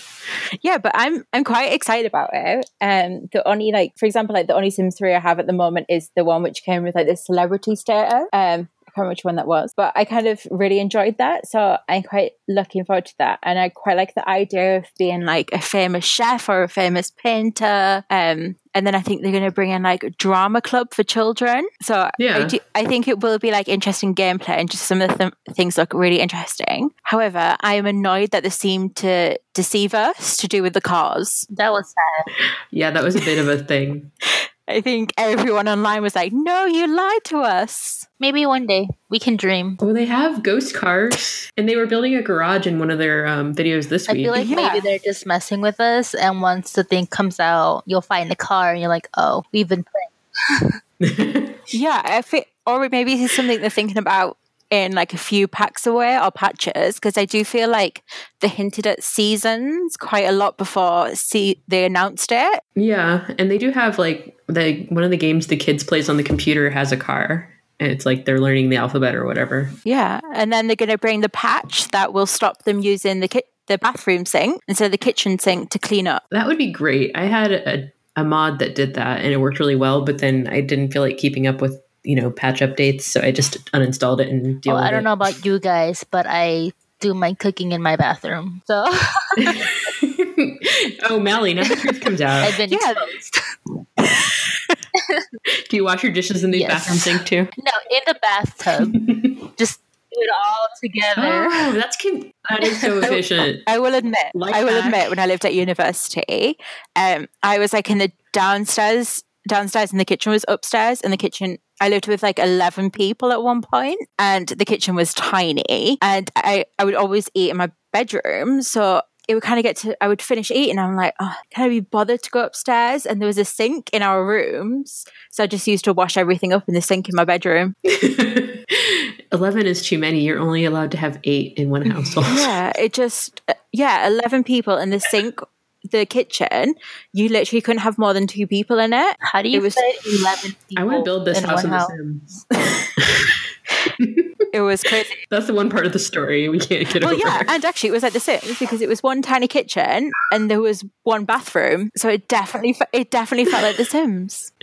Yeah, but I'm I'm quite excited about it. Um, the only like, for example, like the only Sims three I have at the moment is the one which came with like the celebrity status. Um, remember which one that was, but I kind of really enjoyed that. So I'm quite looking forward to that, and I quite like the idea of being like a famous chef or a famous painter. Um, and then I think they're going to bring in like a drama club for children. So Yeah. I, do, I think it will be like interesting gameplay and just some of the th- things look really interesting. However, I am annoyed that they seem to deceive us to do with the cars. That was sad. Yeah, that was a bit of a thing. (laughs) I think everyone online was like, no, you lied to us. Maybe one day we can dream. Well, they have ghost cars, and they were building a garage in one of their um, videos this I week. I feel like Yeah. maybe they're just messing with us, and once the thing comes out, you'll find the car, and you're like, "Oh, we've been playing." (laughs) (laughs) Yeah, I feel, or maybe it's something they're thinking about in like a few packs away or patches because I do feel like they hinted at seasons quite a lot before see they announced it. yeah, and they do have like the one of the games the kids plays on the computer has a car, and it's like they're learning the alphabet or whatever. Yeah, and then they're going to bring the patch that will stop them using the ki- the bathroom sink instead of the kitchen sink to clean up. That would be great. I had a, a mod that did that, and it worked really well. But then I didn't feel like keeping up with you know patch updates, so I just uninstalled it and deal Well, with I don't it. know about you guys, but I do my cooking in my bathroom, so (laughs) oh, Mally, now the truth comes out. (laughs) I've been Yeah. exposed. (laughs) Do you wash your dishes in the Yes. bathroom sink too? No, in the bathtub, just do it all together. Oh, that's con- that is so efficient. I will admit, Life I will hack. admit, when I lived at university, um, I was like in the downstairs, downstairs, and the kitchen was upstairs. And the kitchen, I lived with like eleven people at one point, and the kitchen was tiny. And I, I would always eat in my bedroom, so. It would kind of get to, I would finish eating. I'm like, oh, can I be bothered to go upstairs? And there was a sink in our rooms. So I just used to wash everything up in the sink in my bedroom. (laughs) 11 is too many. You're only allowed to have eight in one (laughs) household. Yeah, it just uh, yeah, eleven people in the sink, the kitchen. You literally couldn't have more than two people in it. How do you It was- fit eleven people I want to build this in house in house? The Sims. (laughs) (laughs) It was crazy. (laughs) That's the one part of the story we can't get Well, over. yeah, and actually, it was like The Sims because it was one tiny kitchen and there was one bathroom, so it definitely it definitely felt like The Sims. (laughs)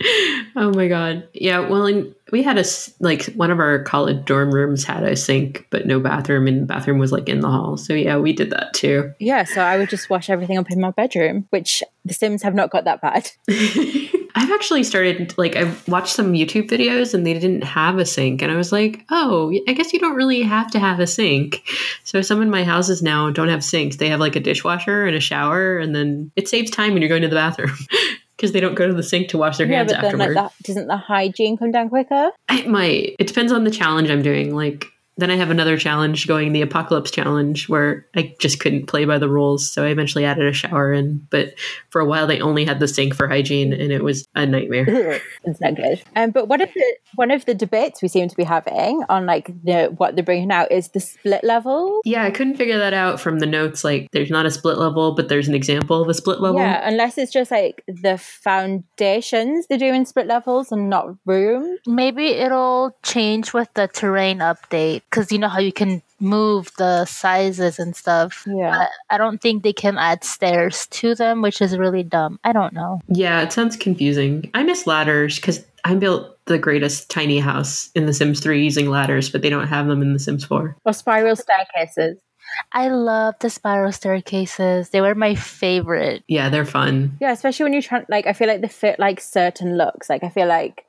Oh my god. Yeah. Well, we had a like one of our college dorm rooms had a sink, but no bathroom, and the bathroom was like in the hall. So yeah, we did that too. Yeah, so I would just wash everything up in my bedroom, which The Sims have not got that bad. (laughs) I've actually started like I've watched some YouTube videos and they didn't have a sink, and I was like, oh, I guess you don't really have to have a sink. So some of my houses now don't have sinks; they have like a dishwasher and a shower, and then it saves time when you're going to the bathroom (laughs) because they don't go to the sink to wash their yeah, hands but then like that doesn't the hygiene come down quicker? It might. It depends on the challenge I'm doing. Like then I have another challenge going, the apocalypse challenge, where I just couldn't play by the rules. So I eventually added a shower in. But for a while they only had the sink for hygiene and it was a nightmare. (laughs) it's not good. Um, but one of the one of the debates we seem to be having on like the what they're bringing out is the split level. yeah, I couldn't figure that out from the notes. Like there's not a split level, but there's an example of a split level. Yeah, unless it's just like the foundations they're doing split levels and not rooms. Maybe it'll change with the terrain update. Because you know how you can move the sizes and stuff. Yeah. But I don't think they can add stairs to them, which is really dumb. I don't know. Yeah, it sounds confusing. I miss ladders because I built the greatest tiny house in The Sims 3 using ladders, but they don't have them in The Sims 4. Or spiral staircases. I love the spiral staircases. They were my favorite. Yeah, they're fun. Yeah, especially when you're trying, like, I feel like they fit like certain looks. Like, I feel like,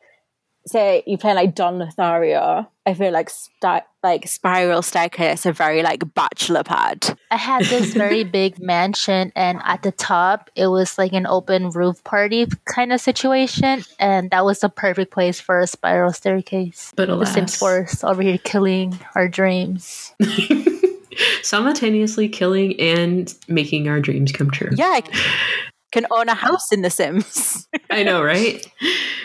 say, you play like Don Lothario, I feel like sti- like spiral staircase are very like bachelor pad. I had this very (laughs) big mansion, and at the top, it was like an open roof party kind of situation, and that was the perfect place for a spiral staircase. But The alas, Sims 4 over here killing our dreams. (laughs) simultaneously killing and making our dreams come true. Yeah, (laughs) I can own a house in The Sims. I know, right?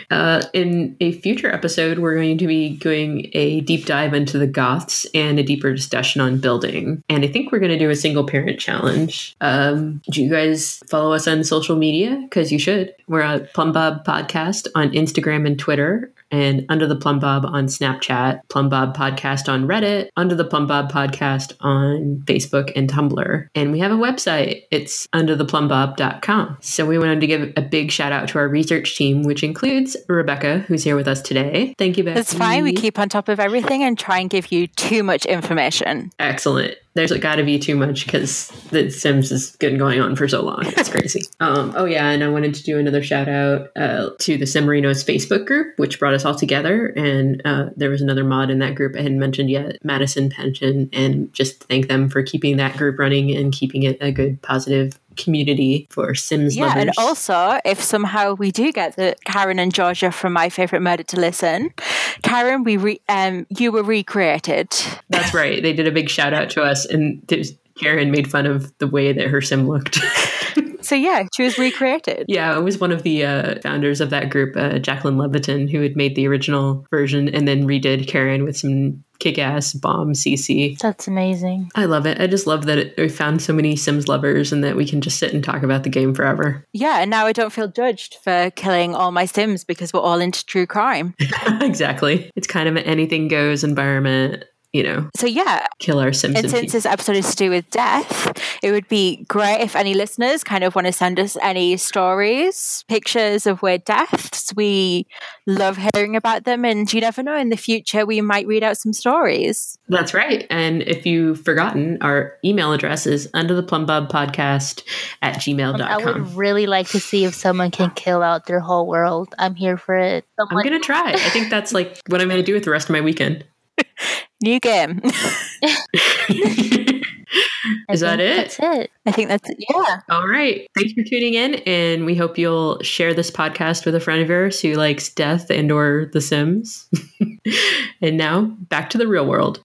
Uh, in a future episode, we're going to be doing a deep dive into the Goths and a deeper discussion on building. And I think we're going to do a single parent challenge. Um, do you guys follow us on social media? Because you should. We're at Plumbob Podcast on Instagram and Twitter. And Under the Plumbob on Snapchat, Plumbob Podcast on Reddit, Under the Plumbob Podcast on Facebook and Tumblr. And we have a website. It's undertheplumbob.com. So we wanted to give a big shout out to our research team, which includes Rebecca, who's here with us today. Thank you, Becky. It's fine. We keep on top of everything and try and give you too much information. Excellent. There's got to be too much because The Sims has been going on for so long. It's (laughs) crazy. um, oh, yeah. And I wanted to do another shout out uh, to the Simarinos Facebook group, which brought us all together. And uh, there was another mod in that group I hadn't mentioned yet, Madison Pension. And just thank them for keeping that group running and keeping it a good, positive community for Sims Yeah, lovers. and also if somehow we do get the Karen and Georgia from My Favorite Murder to Listen, Karen, we re- um you were recreated. That's right. They did a big shout out to us, and Karen made fun of the way that her sim looked. (laughs) So yeah, she was recreated. yeah, it was one of the uh, founders of that group, uh, Jacqueline Leviton, who had made the original version and then redid Karen with some kick ass bomb CC. That's amazing. I love it. I just love that it, we found so many Sims lovers and that we can just sit and talk about the game forever. Yeah, and now I don't feel judged for killing all my Sims because we're all into true crime. (laughs) exactly. It's kind of an anything goes environment, you know, So yeah, kill our Sims and and since peace. this episode is to do with death, it would be great if any listeners kind of want to send us any stories, pictures of weird deaths. We love hearing about them, and you never know, in the future, we might read out some stories. That's right. And if you've forgotten, our email address is under the plumbob podcast at gmail.com. Um, I would really like to see if someone can kill out their whole world. I'm here for it. I'm going to try. I think that's like what I'm going to do with the rest of my weekend. (laughs) New game. (laughs) I Is that it? That's it. I think that's it. yeah. All right. Thanks for tuning in and we hope you'll share this podcast with a friend of yours who likes death and or the Sims. (laughs) and now back to the real world.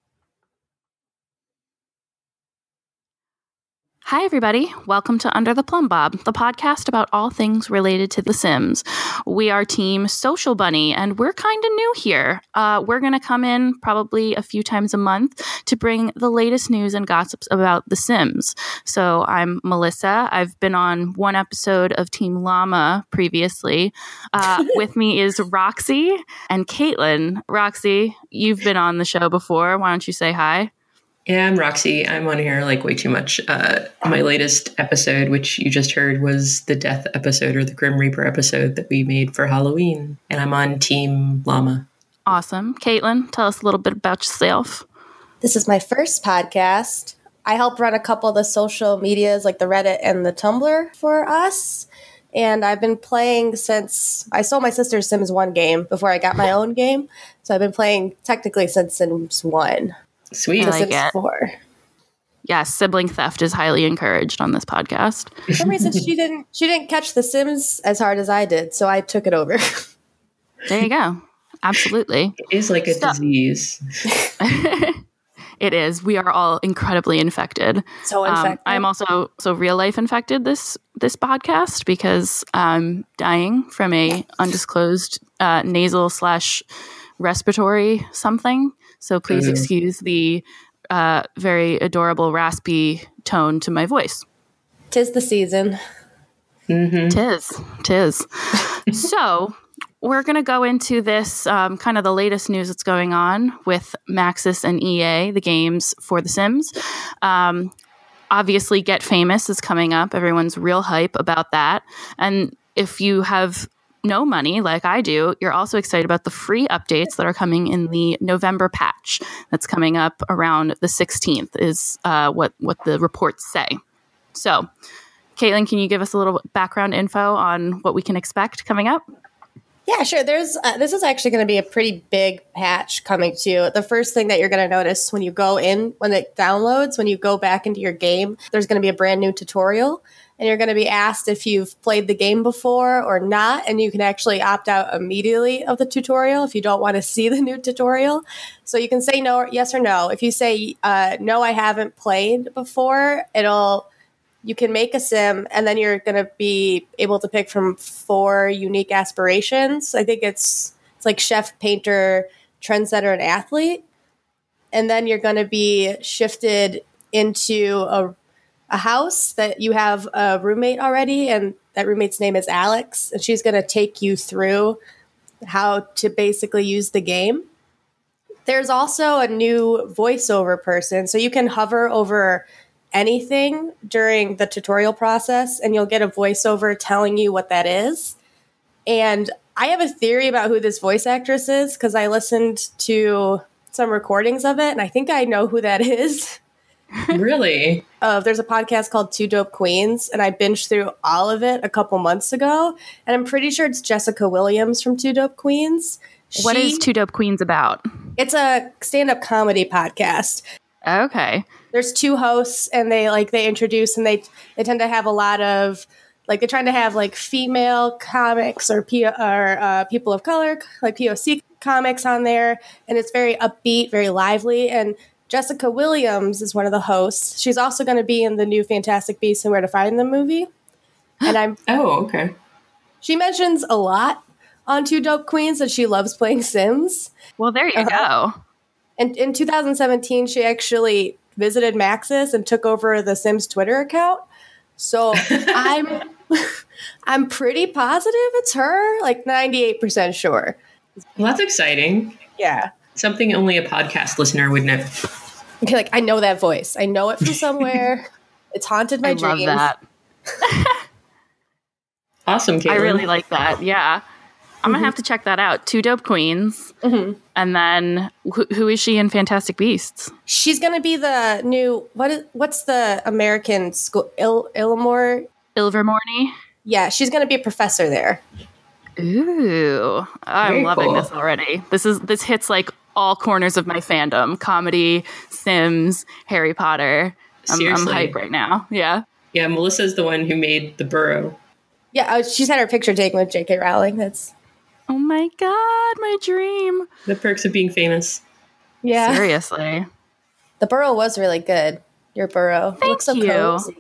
Hi, everybody. Welcome to Under the Plumbob, the podcast about all things related to The Sims. We are Team Social Bunny, and we're kind of new here. Uh, we're going to come in probably a few times a month to bring the latest news and gossips about The Sims. So I'm Melissa. I've been on one episode of Team Llama previously. Uh, (laughs) with me is Roxy and Caitlin. Roxy, you've been on the show before. Why don't you say hi? Yeah, I'm Roxy. I'm on here like way too much. Uh, my latest episode, which you just heard, was the death episode or the Grim Reaper episode that we made for Halloween. And I'm on Team Llama. Awesome. Caitlin, tell us a little bit about yourself. This is my first podcast. I help run a couple of the social medias like the Reddit and the Tumblr for us. And I've been playing since I sold my sister's Sims 1 game before I got my (laughs) own game. So I've been playing technically since Sims 1 Sweet. to like Sims it. 4. Yes, sibling theft is highly encouraged on this podcast. For some reason she (laughs) didn't she didn't catch the Sims as hard as I did, so I took it over. There you go. Absolutely. (laughs) It is like a Stop. disease. (laughs) it is. We are all incredibly infected. so Um, infected. I'm also so real life infected this this podcast because I'm dying from a undisclosed uh, nasal slash respiratory something. So please Mhm. excuse the uh, very adorable raspy tone to my voice. Tis the season. hmm Tis, tis. (laughs) so, we're going to go into this um, kind of the latest news that's going on with Maxis and EA, the games for The Sims. Um, obviously, Get Famous is coming up. Everyone's real hype about that. And if you have no money like I do, you're also excited about the free updates that are coming in the November patch that's coming up around the 16th, is uh, what, what the reports say. So, Caitlin, can you give us a little background info on what we can expect coming up? Yeah, sure. There's uh, this is actually going to be a pretty big patch coming to. You. The first thing that you're going to notice when you go in when it downloads, when you go back into your game, there's going to be a brand new tutorial and you're going to be asked if you've played the game before or not and you can actually opt out immediately of the tutorial if you don't want to (laughs) see the new tutorial. So you can say no yes or no. If you say uh, no I haven't played before, it'll you can make a sim and then you're going to be able to pick from four unique aspirations. I think it's it's like chef, painter, trendsetter and athlete. And then you're going to be shifted into a a house that you have a roommate already and that roommate's name is Alex and she's going to take you through how to basically use the game. There's also a new voiceover person so you can hover over anything during the tutorial process and you'll get a voiceover telling you what that is. And I have a theory about who this voice actress is because I listened to some recordings of it and I think I know who that (laughs) is. Really? (laughs) Uh, there's a podcast called Two Dope Queens, and I binged through all of it a couple months ago. And I'm pretty sure it's Jessica Williams from Two Dope Queens. What is Two Dope Queens about? It's a stand up comedy podcast. Okay there's two hosts and they like they introduce and they they tend to have a lot of like they're trying to have like female comics or P- or uh, people of color like POC comics on there and it's very upbeat, very lively and Jessica Williams is one of the hosts. She's also going to be in the new Fantastic Beasts and Where to Find Them movie. And (gasps) I'm Oh, okay. She mentions a lot on Two Dope Queens that she loves playing Sims. Well, there you uh-huh. go. And in 2017, she actually visited Maxis and took over the Sims Twitter account. So (laughs) I'm (laughs) I'm pretty positive it's her, like 98% sure. Well, that's exciting. Yeah. Something only a podcast listener would know. Okay, like I know that voice. I know it from (laughs) somewhere. it's haunted my dreams. I dreams. Love that. (laughs) awesome, Caitlin. I really like that. Yeah. I'm gonna mm-hmm. have to check that out. Two dope queens, mm-hmm. and then wh- who is she in Fantastic Beasts? She's gonna be the new what? Is, what's the American school? Il Ilmore Ilvermorny. Yeah, she's gonna be a professor there. Ooh, I'm Very loving cool. this already. This is this hits like all corners of my fandom: comedy, Sims, Harry Potter. I'm, I'm hype right now. Yeah. Yeah, Melissa's the one who made the burrow. Yeah, uh, she's had her picture taken with J.K. Rowling. That's Oh my god, my dream. The perks of being famous. Yeah. Seriously. The burrow was really good. Your burrow. Thank looks so you. Cozy.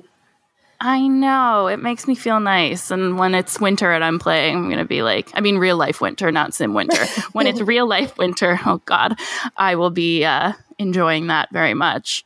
I know. It makes me feel nice. And when it's winter and I'm playing, I'm going to be like, I mean, real life winter, not sim winter. (laughs) when it's real life winter, oh God, I will be uh, enjoying that very much.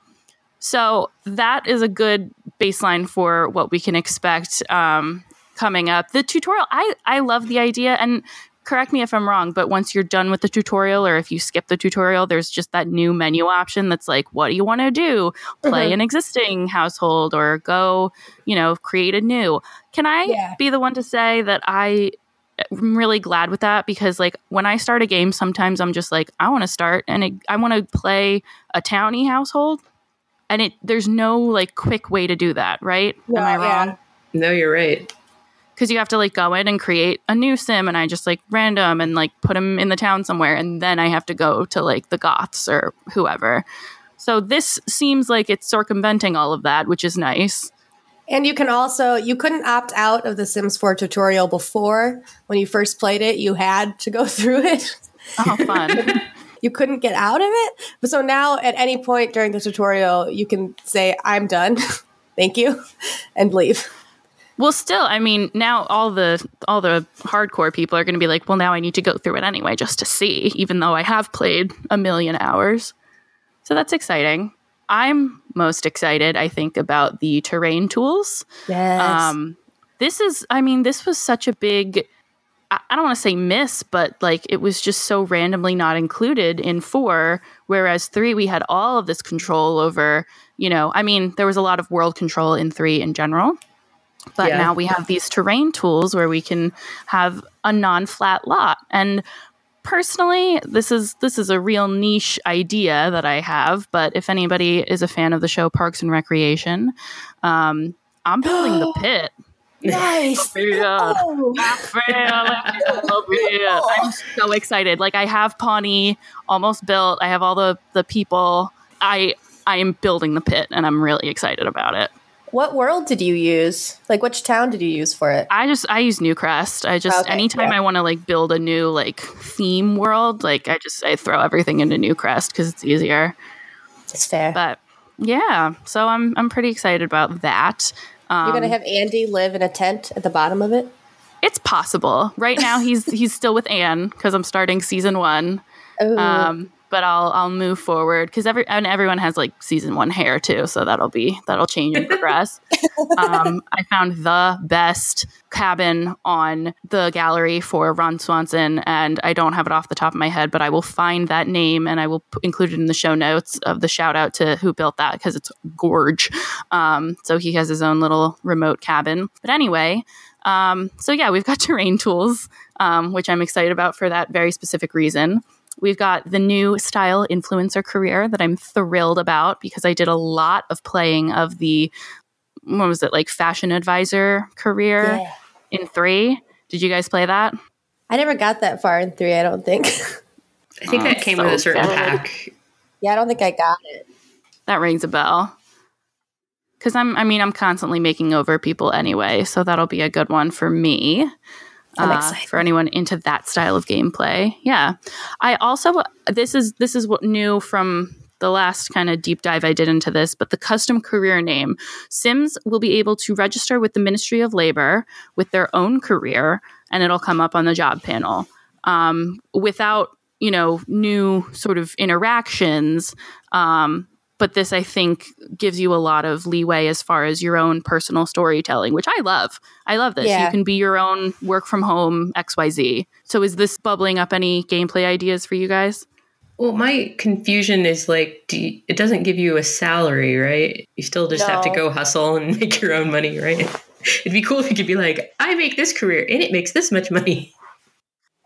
So that is a good baseline for what we can expect um, coming up. The tutorial, I, I love the idea. And correct me if I'm wrong, but once you're done with the tutorial or if you skip the tutorial, there's just that new menu option that's like, what do you want to do? Play mm-hmm. an existing household or go, you know, create a new. Can I yeah. be the one to say that I am really glad with that because like when I start a game, sometimes I'm just like, I want to start and it, I want to play a towny household. And it there's no like quick way to do that, right? No, Am I wrong? Yeah. No, you're right because you have to like go in and create a new sim and i just like random and like put them in the town somewhere and then i have to go to like the goths or whoever. So this seems like it's circumventing all of that which is nice. And you can also you couldn't opt out of the sims 4 tutorial before when you first played it. You had to go (laughs) through it. Oh fun. (laughs) You couldn't get out of it? But so now at any point during the tutorial you can say i'm done. (laughs) Thank you and leave well, still, I mean, now all the all the hardcore people are going to be like, well, now I need to go through it anyway just to see, even though I have played a million hours. So that's exciting. I'm most excited, I think, about the terrain tools. Yes. Um, this is, I mean, this was such a big I, I don't want to say miss, but like it was just so randomly not included in four. Whereas three, we had all of this control over, you know, I mean, there was a lot of world control in three in general. But Yeah. now we have these terrain tools where we can have a non-flat lot. And personally, this is this is a real niche idea that I have. But if anybody is a fan of the show Parks and Recreation, um, I'm building the (gasps) pit. Nice. (laughs) Yeah. Oh. I'm (laughs) so excited. Like I have Pawnee almost built. I have all the the people. I I am building the pit, and I'm really excited about it. What world did you use? Like, which town did you use for it? I just I use Newcrest. I just Okay, anytime yeah. I want to like build a new like theme world, like I just I throw everything into Newcrest because it's easier. It's fair. But yeah, so I'm I'm pretty excited about that. Um, You're gonna have Andy live in a tent at the bottom of it. it's possible. Right now he's (laughs) he's still with Anne because I'm starting season one. Oh, Um, but I'll I'll move forward because every and everyone has like season one hair too, so that'll be that'll change and progress. (laughs) um, I found the best cabin on the gallery for Ron Swanson, and I don't have it off the top of my head, but I will find that name and I will p- include it in the show notes of the shout out to who built that because it's gorge. Um, so he has his own little remote cabin. But anyway, um, so yeah, we've got (laughs) terrain tools, um, which I'm excited about for that very specific reason. We've got the new style influencer career that I'm thrilled about because I did a lot of playing of the what was it like fashion advisor career yeah. in three. Did you guys play that? I never got that far in three. I don't think. I think Oh, that came so with a certain good. pack. yeah, I don't think I got it. That rings a bell. Cause I'm I mean I'm constantly making over people anyway, so that'll be a good one for me. I'm uh, excited. for anyone into that style of gameplay. Yeah, I also this is this is what new from the last kind of deep dive I did into this, but the custom career name Sims will be able to register with the Ministry of Labor with their own career, and it'll come up on the job panel um, without you know new sort of interactions. Um, but this, I think, gives you a lot of leeway as far as your own personal storytelling, which I love. I love this. Yeah. You can be your own work from home XYZ. So, is this bubbling up any gameplay ideas for you guys? Well, my confusion is like, do you, it doesn't give you a salary, right? You still just have to go hustle and (laughs) make your own money, right? It'd be cool if you could be like, I make this career and it makes this much money.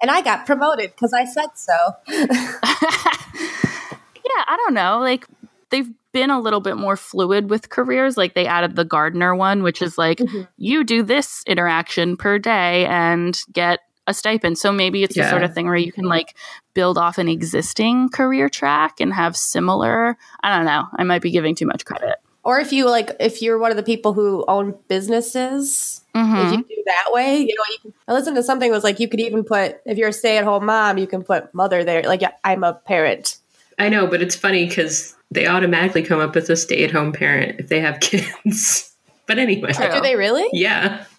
And I got promoted because I said so. (laughs) yeah, I don't know. Like they've been a little bit more fluid with careers. Like they added the gardener one, which is like Mhm. you do this interaction per day and get a stipend. So maybe it's the sort of thing where you can like build off an existing career track and have similar. I don't know. I might be giving too much credit. Or if you like, if you're one of the people who own businesses, Mhm. if you do that way, you know, you can, I listened to something that was like you could even put if you're a stay at home mom, you can put mother there. Like yeah, I'm a parent. I know, but it's funny because they automatically come up as a stay at home parent if they have (laughs) kids. but anyway, True. Do they really? yeah. (laughs)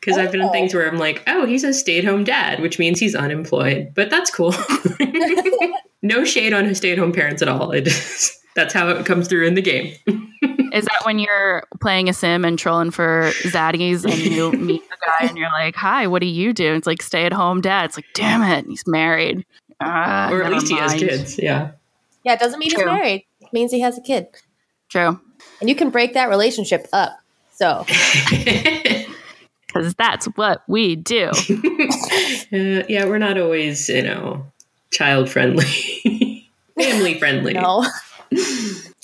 Because I've been Oh. things where I'm like, oh, he's a stay at home dad, which means he's unemployed. But that's cool. (laughs) no shade on stay at home parents at all. It just, that's how it comes through in the game. Is that when you're playing a sim and trolling for zaddies and you meet the guy and you're like, "Hi, what do you do?" It's like stay at home dad. It's like, damn it, he's married. Ah, or at never least he has kids. Yeah. Yeah, it doesn't mean True. he's married. It means he has a kid. True, And you can break that relationship up. So (laughs) because that's what we do. (laughs) Uh, yeah, we're not always, you know, child friendly, (laughs) family friendly. no.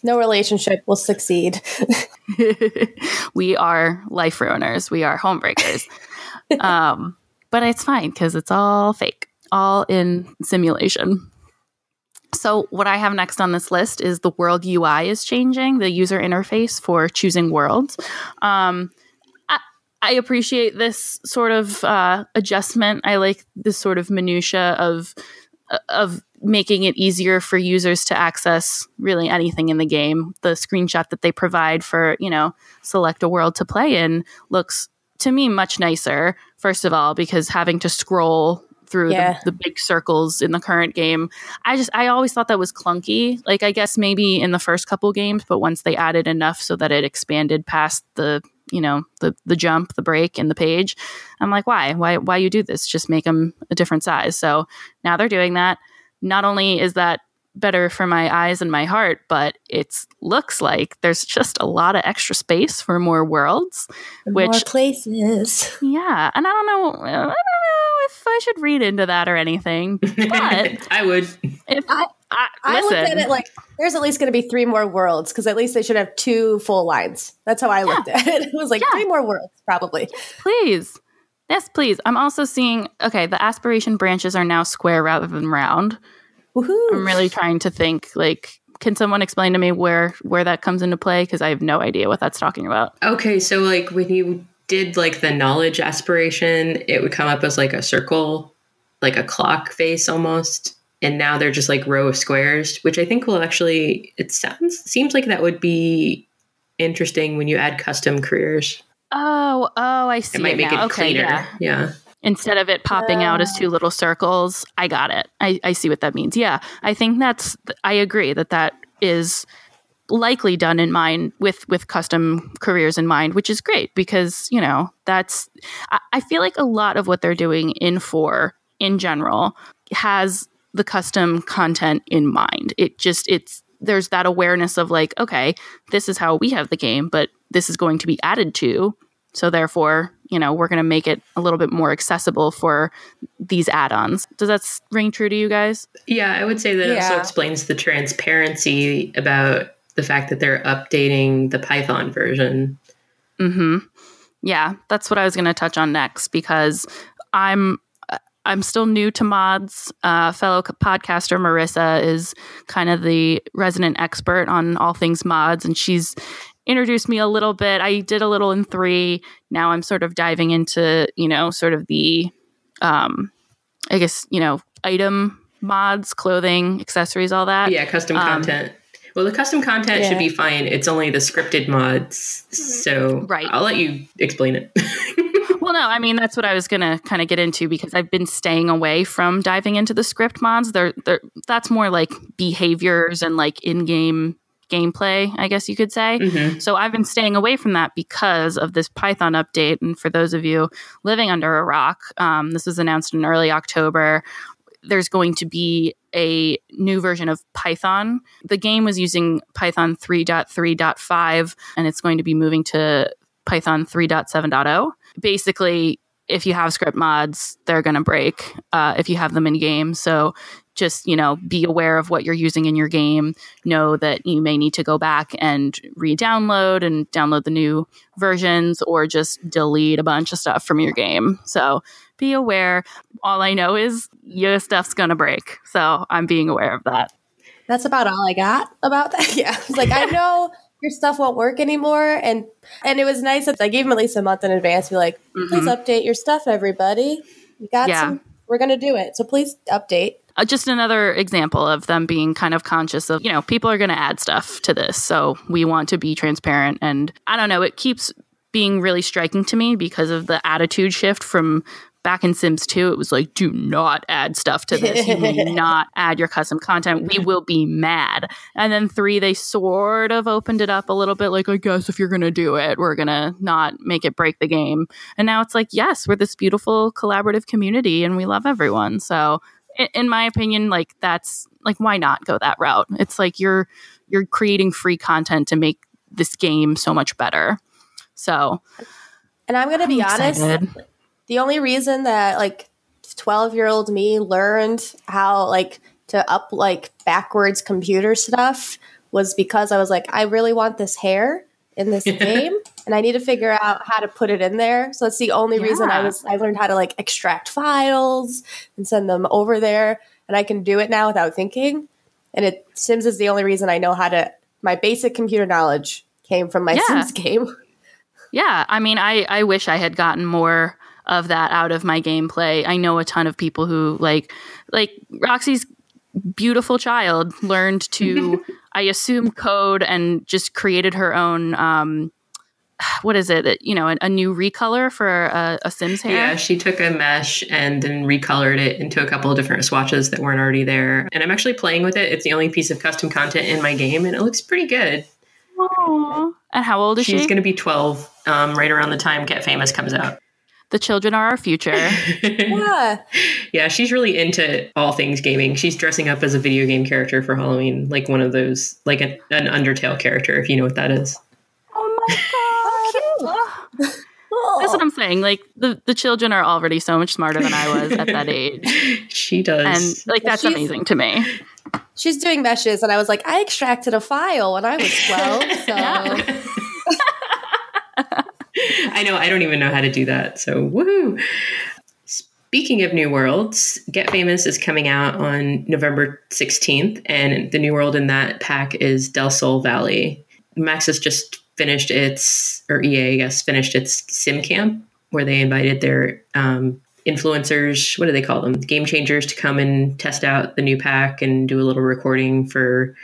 no relationship will succeed. we are life ruiners. We are homebreakers. um, but it's fine because it's all fake, all in simulation. So, what I have next on this list is the world UI is changing, the user interface for choosing worlds. Um, I, appreciate this sort of uh, adjustment. I like this sort of minutia of of making it easier for users to access really anything in the game. The screenshot that they provide for, you know, select a world to play in looks to me much nicer. First of all, because having to scroll through Yeah. the, the big circles in the current game, I just I always thought that was clunky. Like I guess maybe in the first couple games, but once they added enough so that it expanded past the you know, the the jump, the break, and the page. I'm like, why? Why? Why you do this? Just make them a different size. So now they're doing that. Not only is that better for my eyes and my heart, but it looks like there's just a lot of extra space for more worlds, which More places. yeah, and I don't know, I don't know if I should read into that or anything, (laughs) but I would. if I- I, I listen, looked at it like there's at least going to be three more worlds because at least they should have two full lines. That's how I looked at it. (laughs) It was like Yeah. three more worlds, probably. please, yes, please. I'm also seeing okay, the aspiration branches are now square rather than round. Woohoo! I'm really trying to think like. Can someone explain to me where where that comes into play? Because I have no idea what that's talking about. Okay, so like when you did like the knowledge aspiration, it would come up as like a circle, like a clock face almost. And now they're just like row of squares, which I think will actually it sounds seems like that would be interesting when you add custom careers. Oh, oh, I see It might make now. it okay, cleaner. yeah. yeah. instead of it popping out as uh. two little circles i got it I, I see what that means yeah i think that's i agree that that is likely done in mind with with custom careers in mind which is great because you know that's I, I feel like a lot of what they're doing in four in general has the custom content in mind it just it's there's that awareness of like okay this is how we have the game but this is going to be added to so therefore, you know, we're going to make it a little bit more accessible for these add-ons. Does that ring true to you guys? Yeah, I would say that also explains the transparency about the fact that they're updating the Python version. Mhm. Yeah, that's what I was going to touch on next because I'm I'm still new to mods. Uh, fellow podcaster Marissa is kind of the resident expert on all things mods, and she's introduced me a little bit. I did a little in three. Now I'm sort of diving into you know sort of the um, I guess you know item mods, clothing, accessories, all that. Yeah, custom Um, content. Well, the custom content should be fine. It's only the scripted mods. So Right. I'll let you explain it. (laughs) Well, no, I mean that's what I was gonna kind of get into because I've been staying away from diving into the script mods. They're, they're that's more like behaviors and like in-game gameplay, I guess you could say. Mhm. So I've been staying away from that because of this Python update. And for those of you living under a rock, um, this was announced in early October. There's going to be a new version of Python. The game was using Python 3.3.5, and it's going to be moving to Python 3.7.0. Basically, if you have script mods, they're going to break uh, if you have them in game. So just you know be aware of what you're using in your game know that you may need to go back and re-download and download the new versions or just delete a bunch of stuff from your game so be aware all i know is your stuff's gonna break so i'm being aware of that That's about all I got about that. (laughs) Yeah, it's like I know (laughs) your stuff won't work anymore, and and it was nice that I gave him at least a month in advance. to Be like, please update your stuff, everybody. You got Yeah. some. We're gonna do it, so please update. uh, just another example of them being kind of conscious of you know people are going to add stuff to this so we want to be transparent and i don't know it keeps being really striking to me because of the attitude shift from back in sims 2 it was like do not add stuff to this. You may (laughs) not add your custom content. We will be mad. And then 3 they sort of opened it up a little bit like i guess if you're going to do it we're going to not make it break the game. And now it's like yes we're this beautiful collaborative community and we love everyone. So in my opinion like that's like why not go that route? It's like you're you're creating free content to make this game so much better. So And I'm gonna be I'm honest. The only reason that like 12 year old me learned how like to up like backwards computer stuff was because I was like, I really want this hair in this (laughs) game and I need to figure out how to put it in there. So that's the only reason I was I learned how to like extract files and send them over there and I can do it now without thinking. And it Sims is the only reason I know how to my basic computer knowledge came from my Yeah. Sims (laughs) game. yeah i mean i i wish i had gotten more of that out of my gameplay i know a ton of people who like like roxy's beautiful child learned to (laughs) i assume code and just created her own um (sighs) what is it you know a, a new recolor for a, a sims hair Yeah, she took a mesh and then recolored it into a couple of different swatches that weren't already there. And I'm actually playing with it. It's the only piece of custom content in my game, and it looks pretty good. Aw. And how old is She's she? She's going to be 12 um, right around the time Get Famous comes out. The children are our future. (laughs) Yeah. yeah, she's really into all things gaming. She's dressing up as a video game character for Halloween, like one of those, like an, an Undertale character, if you know what that is. oh my (laughs) god. Oh. That's what I'm saying. Like the, the children are already so much smarter than I was at that age. (laughs) She does. And like that's she's- amazing to me. She's doing meshes, and I was like, I extracted a file when I was 12. So I know, I don't even know how to do that. So, woohoo. Speaking of new worlds, Get Famous is coming out on November 16th, and the new world in that pack is Del Sol Valley. Maxis just finished its, or EA, I guess, finished its sim camp where they invited their um, influencers, what do they call them? Game changers to come and test out the new pack and do a little recording for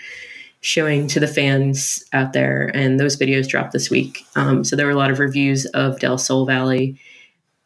showing to the fans out there. And those videos dropped this week. Um, so there were a lot of reviews of Del Sol Valley.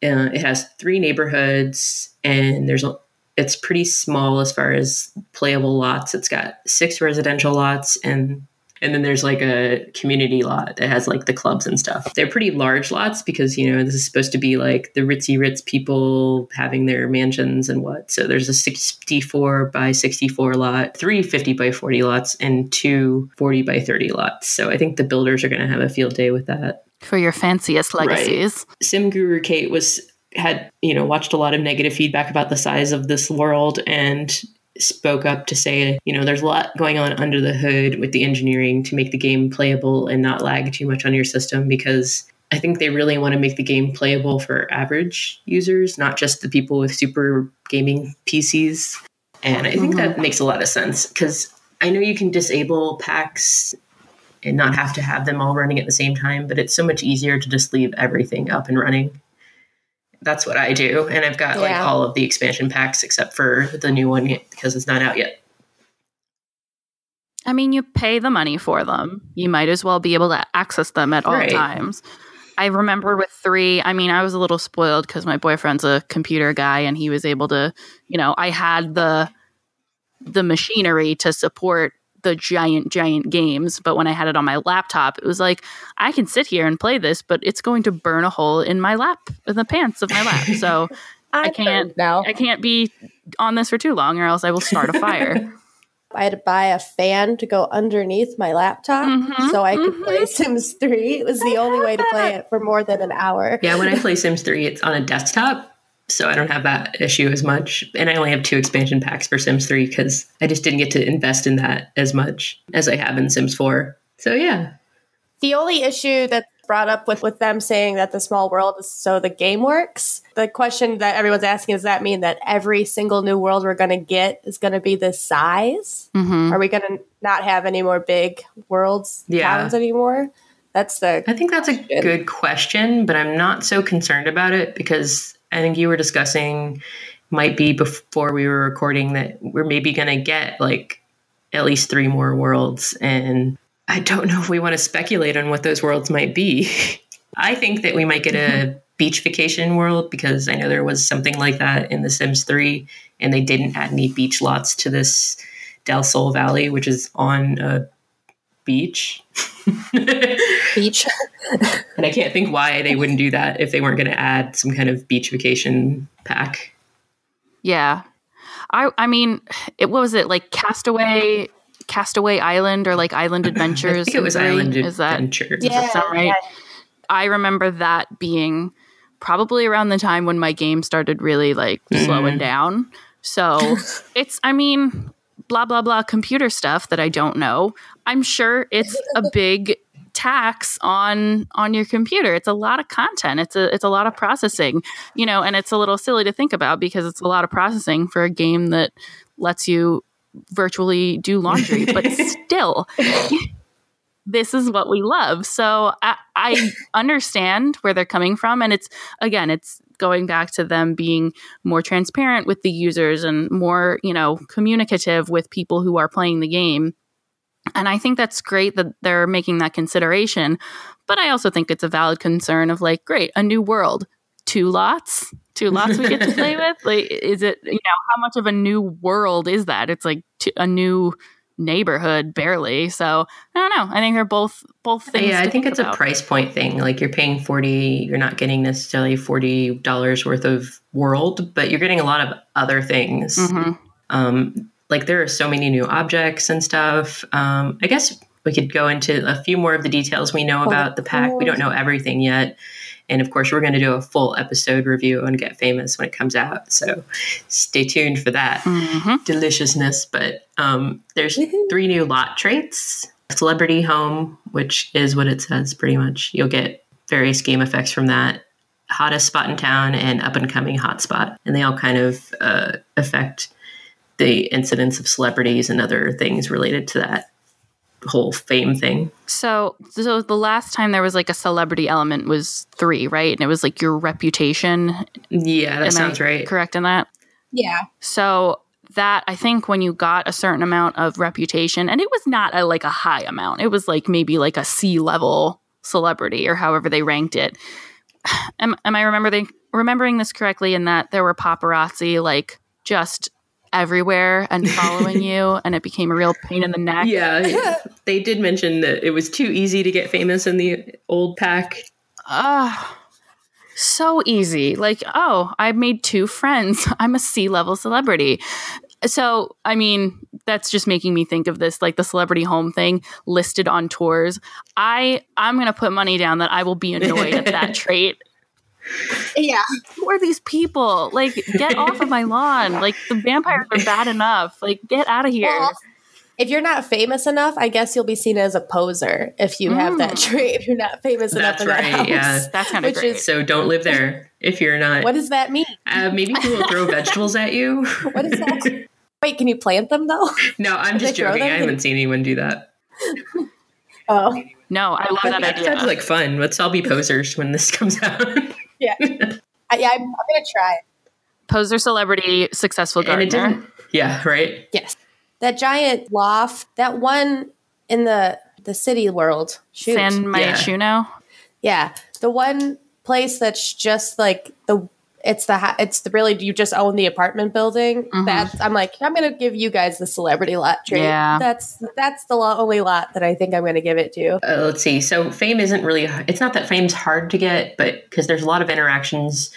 Uh, it has three neighborhoods, and there's a it's pretty small as far as playable lots. It's got six residential lots and and then there's like a community lot that has like the clubs and stuff. They're pretty large lots because you know this is supposed to be like the ritzy ritz people having their mansions and what. So there's a 64 by 64 lot, three 50 by 40 lots, and two 40 by 30 lots. So I think the builders are going to have a field day with that. For your fanciest legacies. Sim Guru Kate was had you know watched a lot of negative feedback about the size of this world and spoke up to say you know there's a lot going on under the hood with the engineering to make the game playable and not lag too much on your system because I think they really want to make the game playable for average users, not just the people with super gaming PCs. And I think that mm-hmm. makes a lot of sense because I know you can disable packs and not have to have them all running at the same time, but it's so much easier to just leave everything up and running. That's what I do. And I've got like all of the expansion packs except for the new one because it's not out yet. I mean, you pay the money for them. You might as well be able to access them at all Right. times. I remember with three, I mean, I was a little spoiled because my boyfriend's a computer guy and he was able to, you know, I had the the machinery to support the giant, giant games. But when I had it on my laptop, it was like, I can sit here and play this, but it's going to burn a hole in my lap, in the pants of my lap. So (laughs) I can't now. I can't be on this for too long or else I will start a fire. (laughs) I had to buy a fan to go underneath my laptop Mhm, so I could mhm. play Sims 3. It was the only way to play it for more than an hour. Yeah, when I play Sims 3, it's on a desktop. So I don't have that issue as much. And I only have two expansion packs for Sims 3 because I just didn't get to invest in that as much as I have in Sims 4. So yeah. The only issue that's brought up with, with them saying that the small world is so the game works, the question that everyone's asking does that mean that every single new world we're going to get is going to be this size? hmm Are we going to not have any more big worlds, Yeah. towns anymore? That's the I think that's a good question, but I'm not so concerned about it because I think you were discussing might be before we were recording that we're maybe going to get like at least three more worlds and I don't know if we want to speculate on what those worlds might be. (laughs) I think that we might get a mm-hmm. beach vacation world because I know there was something like that in The Sims 3 and they didn't add any beach lots to this Del Sol Valley, which is on a beach. beach. (laughs) And I can't think why they wouldn't do that if they weren't going to add some kind of beach vacation pack. Yeah. I I mean, it what was it like Castaway Castaway Island or like Island Adventures? (laughs) I think it was three? Island Is that Adventure. does that sound right? I remember that being probably around the time when my game started really like slowing mm. down. So (laughs) it's I mean, blah blah blah computer stuff that I don't know. I'm sure it's a (laughs) big tax on on your computer. It's a lot of content. It's a it's a lot of processing, you know, and it's a little silly to think about because it's a lot of processing for a game that lets you virtually do laundry, but (laughs) still (laughs) this is what we love. So I, I understand where they're coming from. And it's, again, it's going back to them being more transparent with the users and more, you know, communicative with people who are playing the game. And I think that's great that they're making that consideration. But I also think it's a valid concern of like, great, a new world, two lots, two lots we get to play (laughs) with. Like, is it, you know, how much of a new world is that? It's like t- a new neighborhood barely. So I don't know. I think they're both both things. Yeah, I to think it's about. a price point thing. Like you're paying 40, you're not getting necessarily $40 worth of world, but you're getting a lot of other things. Mhm. Um, like there are so many new objects and stuff. Um, I guess we could go into a few more of the details we know about the pack. We don't know everything yet. And of course, we're going to do a full episode review on Get Famous when it comes out. So stay tuned for that Mhm. deliciousness. But um, there's three new lot traits Celebrity Home, which is what it says pretty much. You'll get various game effects from that. Hottest spot in town and up and coming hotspot. And they all kind of uh, affect the incidence of celebrities and other things related to that whole fame thing. So, so the last time there was like a celebrity element was three, right? And it was like your reputation. Yeah, that Am sounds I right. Correct in that. Yeah. So that I think when you got a certain amount of reputation, and it was not a, like a high amount, it was like maybe like a C level celebrity or however they ranked it. (sighs) Am, am I remembering remembering this correctly? In that there were paparazzi like just everywhere and (laughs) following you, and it became a real pain in the neck. Yeah, they did mention that it was too easy to get famous in the old pack. Ah, so easy. Like, oh, I made two friends. (laughs) I'm a C level celebrity. So, I mean, that's just making me think of this like the celebrity home thing listed on tours. I I'm going to put money down that I will be annoyed at that (laughs) trait. Yeah. Who are these people? Like, get off of my lawn. Like, the vampires are bad enough. Like, get out of here. Well, if you're not famous enough, I guess you'll be seen as a poser if you have that trait. (laughs) If you're not famous That's enough in that right, house. yeah. that's kind of great. is- So don't live there if you're not. What does that mean? uh, maybe people will throw (laughs) vegetables at you. What is that? Wait, can you plant them though? (laughs) No, I'm Did just joking. I haven't seen anyone do that. Oh, no, I love that That idea. sounds like fun. Let's all be posers when this comes out. Yeah. (laughs) I, yeah, I'm, I'm gonna try. Poser celebrity, successful and gardener. Yeah, right. Yes. That giant loft, that one in the the city world. Shoot. San Yeah. Myshuno. yeah, the one place that's just like the it's the ha- it's the really you just own the apartment building. Mhm. That's I'm like I'm gonna give you guys the celebrity lot treat. Yeah. that's that's the lo- only lot that I think I'm gonna give it to. Uh, let's see. So fame isn't really. It's not that fame's hard to get, but because there's a lot of interactions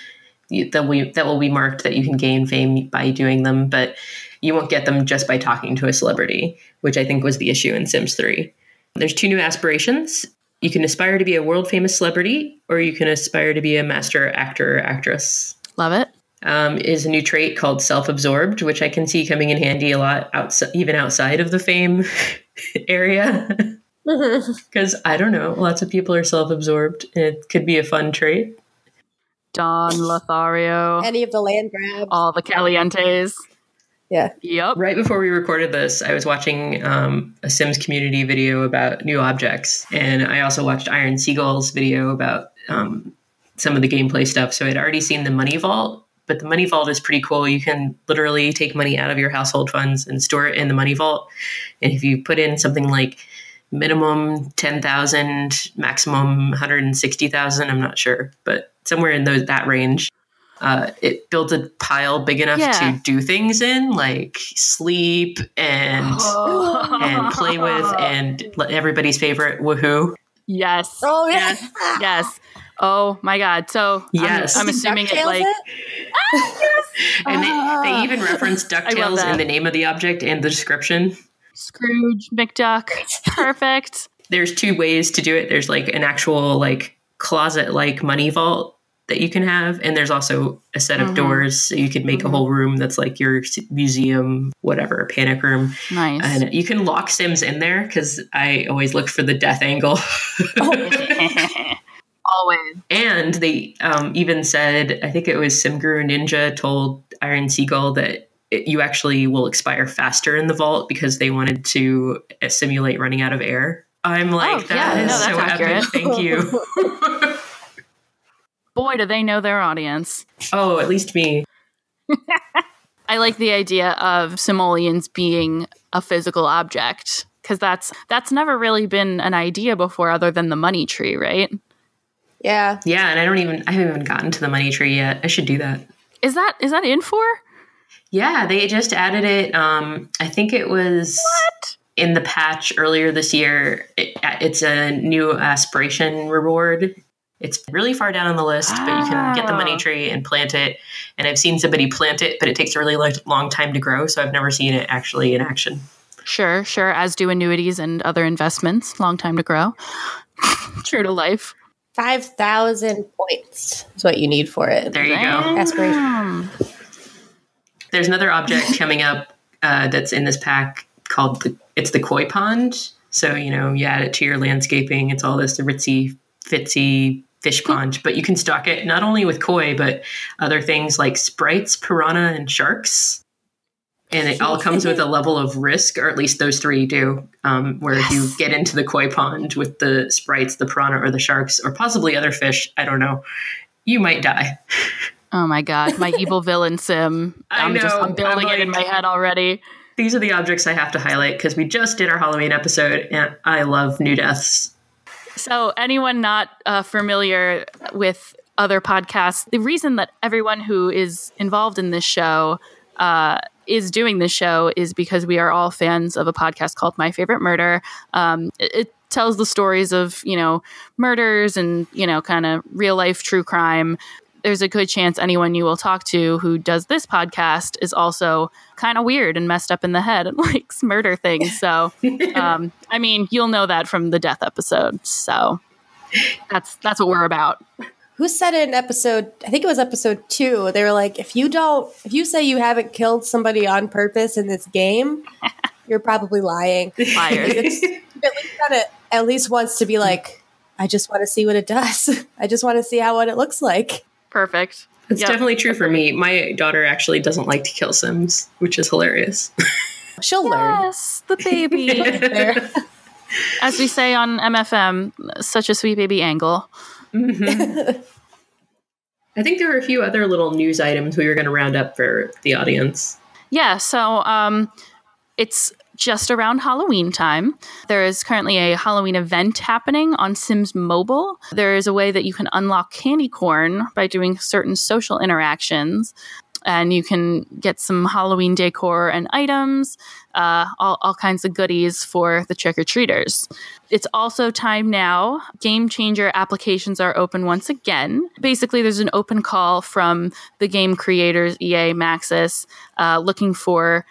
that we that will be marked that you can gain fame by doing them, but you won't get them just by talking to a celebrity, which I think was the issue in Sims 3. There's two new aspirations. You can aspire to be a world famous celebrity, or you can aspire to be a master actor or actress. Love it. Um, is a new trait called self-absorbed, which I can see coming in handy a lot outside, even outside of the fame (laughs) area. (laughs) Because I don't know, lots of people are self-absorbed, and it could be a fun trait. Don Lothario. Any of the Landgraabs. all the Calientes. Yeah. Yep. Right before we recorded this, I was watching um, a Sims community video about new objects, and I also watched Iron Seagull's video about um, some of the gameplay stuff. So I'd already seen the Money Vault, but the Money Vault is pretty cool. You can literally take money out of your household funds and store it in the Money Vault, and if you put in something like minimum 10,000, maximum 160,000, I'm not sure, but somewhere in those, that range. Uh, it builds a pile big enough Yeah. to do things in, like sleep and (gasps) and play with, (laughs) and everybody's favorite woohoo. yes. Oh yeah. Yes. Yes. Oh my God. So Yes. I'm, I'm assuming it DuckTales like (laughs) And they, they even reference (laughs) love Ducktales in the name of the object and the description. Scrooge McDuck. Perfect. There's two ways to do it. There's like an actual like closet like money vault that you can have, and there's also a set of Mhm. doors so you could make a whole room that's like your museum, whatever, panic room. Nice. And you can lock Sims in there because I always look for the death angle. (laughs) (laughs) Always. And they um, even said, I think it was Simguru Ninja told Iron Seagull that it, you actually will expire faster in the vault because they wanted to uh, simulate running out of air. I'm like, Oh, yeah, that is no, so accurate. epic. Thank you. (laughs) Boy, do they know their audience. oh, at least me. (laughs) I like the idea of simoleons being a physical object because that's that's never really been an idea before, other than the money tree, right? Yeah. Yeah, and I don't even, I haven't even gotten to the money tree yet. I should do that. Is that is that in four? Yeah, they just added it. Um, I think it was in the patch earlier this year, it, it's a new aspiration reward. It's really far down on the list, but you can get the money Oh. tree and plant it. And I've seen somebody plant it, but it takes a really lo- long time to grow. So I've never seen it actually in action. Sure, sure. As do annuities and other investments. Long time to grow. (laughs) True to life. 5,000 points is what you need for it. There you go. Aspiration. Damn. There's another object coming up uh, that's in this pack called the it's the koi pond. So you know you add it to your landscaping. It's all this ritzy, fitsy fish pond, but you can stock it not only with koi but other things like sprites, piranha, and sharks. And it all comes with a level of risk, or at least those three do. Um, where if you get into the koi pond with the sprites, the piranha, or the sharks, or possibly other fish, I don't know, you might die. (laughs) Oh my god, my evil villain sim. (laughs) I I'm just know, I'm building I'm it in my head already. these are the objects I have to highlight because we just did our Halloween episode and I love new deaths. So, anyone not uh, familiar with other podcasts, the reason that everyone who is involved in this show uh, is doing this show is because we are all fans of a podcast called My Favorite Murder. Um, it, it tells the stories of, you know, murders and, you know, kind of real life true crime. There's a good chance anyone you will talk to who does this podcast is also kind of weird and messed up in the head and (laughs) likes murder things. So, (laughs) um, I mean, you'll know that from the death episode. So that's that's what we're about. Who said it in episode, I think it was episode two, they were like, if you don't, if you say you haven't killed somebody on purpose in this game, (laughs) you're probably lying. Liars. At least it at least once to be like, I just want to see what it does. I just want to see how what it looks like. Perfect. It's Yep. definitely true for me. My daughter actually doesn't like to kill Sims, which is hilarious. (laughs) She'll learn. Yes, the baby. (laughs) As we say on MFM, such a sweet baby angle. (laughs) I think there were a few other little news items we were going to round up for the audience. Yeah, so um, it's just around Halloween time. There is currently a Halloween event happening on Sims Mobile. There is a way that you can unlock candy corn by doing certain social interactions. And you can get some Halloween decor and items, uh, all, all kinds of goodies for the trick or treaters. It's also time now. Game changer applications are open once again. Basically, there's an open call from the game creators, EA Maxis, uh, looking for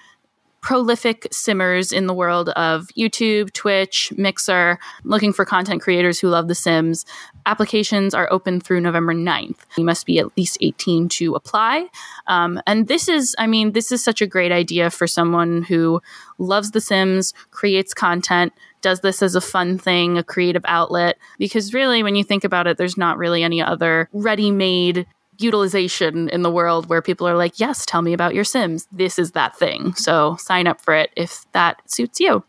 prolific simmers in the world of YouTube, Twitch, Mixer, looking for content creators who love The Sims. Applications are open through November 9th. You must be at least 18 to apply. Um, and this is, I mean, this is such a great idea for someone who loves The Sims, creates content, does this as a fun thing, a creative outlet. Because really, when you think about it, there's not really any other ready made utilization in the world where people are like, yes, tell me about your Sims. This is that thing. So sign up for it if that suits you.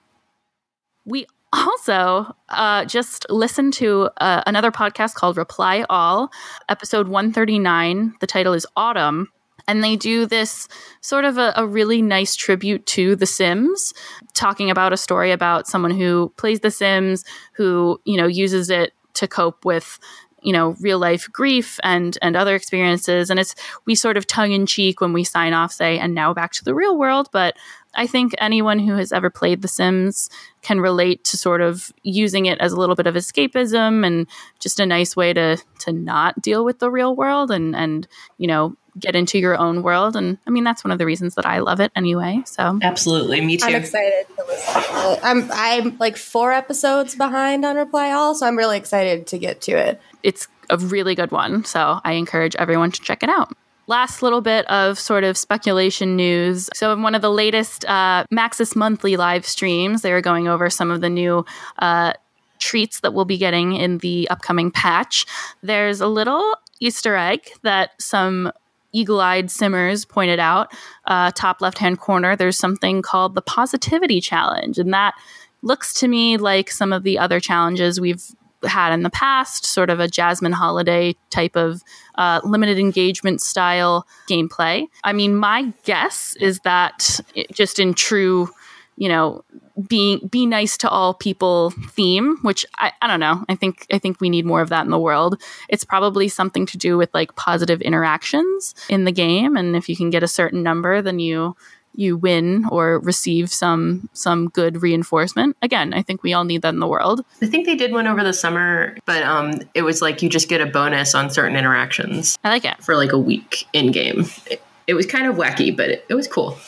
We also uh, just listened to uh, another podcast called Reply All, episode 139. The title is Autumn. And they do this sort of a, a really nice tribute to The Sims, talking about a story about someone who plays The Sims, who, you know, uses it to cope with you know real life grief and and other experiences. And it's we sort of tongue in cheek when we sign off say and now back to the real world. But i think anyone who has ever played the sims can relate to sort of using it as a little bit of escapism and just a nice way to to not deal with the real world and and you know get into your own world and i mean that's one of the reasons that i love it anyway so Absolutely, me too. I'm excited to listen to it. I'm I'm like four episodes behind on Reply All, so I'm really excited to get to it. it's a really good one. So I encourage everyone to check it out. Last little bit of sort of speculation news. So, in one of the latest uh, Maxis monthly live streams, they were going over some of the new uh, treats that we'll be getting in the upcoming patch. There's a little Easter egg that some eagle eyed simmers pointed out. Uh, top left hand corner, there's something called the Positivity Challenge. And that looks to me like some of the other challenges we've had in the past, sort of a Jasmine Holiday type of uh, limited engagement style gameplay. I mean, my guess is that it, just in true, you know, being be nice to all people theme, which I, I don't know. I think I think we need more of that in the world. It's probably something to do with like positive interactions in the game, and if you can get a certain number, then you you win or receive some some good reinforcement. Again, I think we all need that in the world. I think they did one over the summer, but um, it was like you just get a bonus on certain interactions I like it. for like a week in game. It, it was kind of wacky, but it, it was cool.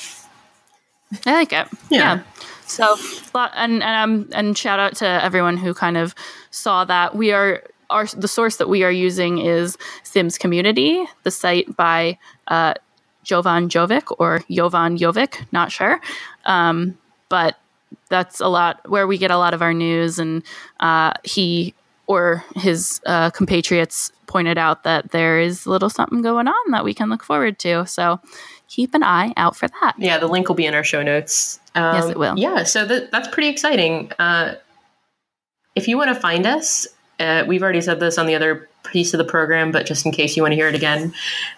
I like it. Yeah. Yeah. So, and and um, and shout out to everyone who kind of saw that. We are our the source that we are using is Sims Community, the site by uh, Jovan Jovic or Jovan Jovic, not sure, um, but that's a lot where we get a lot of our news. And uh, he or his uh, compatriots pointed out that there is a little something going on that we can look forward to. So keep an eye out for that. Yeah, the link will be in our show notes. Um, Yes, it will. Yeah, so that, that's pretty exciting. Uh, if you want to find us, uh, we've already said this on the other piece of the program, but just in case you want to hear it again,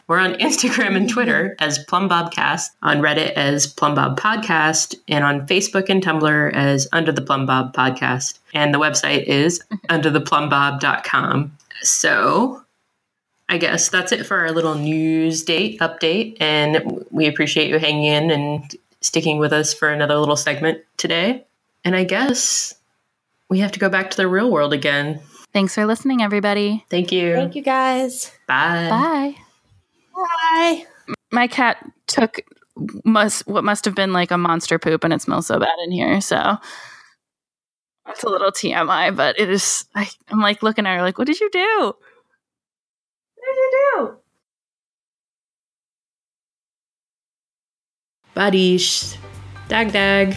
we're on Instagram and Twitter (laughs) as Plumbobcast, on Reddit as Plumbob Podcast, and on Facebook and Tumblr as Under the Plumbob Podcast. And the website is undertheplumbob.com. So I guess that's it for our little news date update. And we appreciate you hanging in and sticking with us for another little segment today. And I guess we have to go back to the real world again. Thanks for listening, everybody. Thank you. Thank you guys. Bye. Bye. Bye. My cat took must what must have been like a monster poop, and it smells so bad in here. So that's a little TMI, but it is. I, I'm like looking at her, like, what did you do? You do? Badish. Dag dag.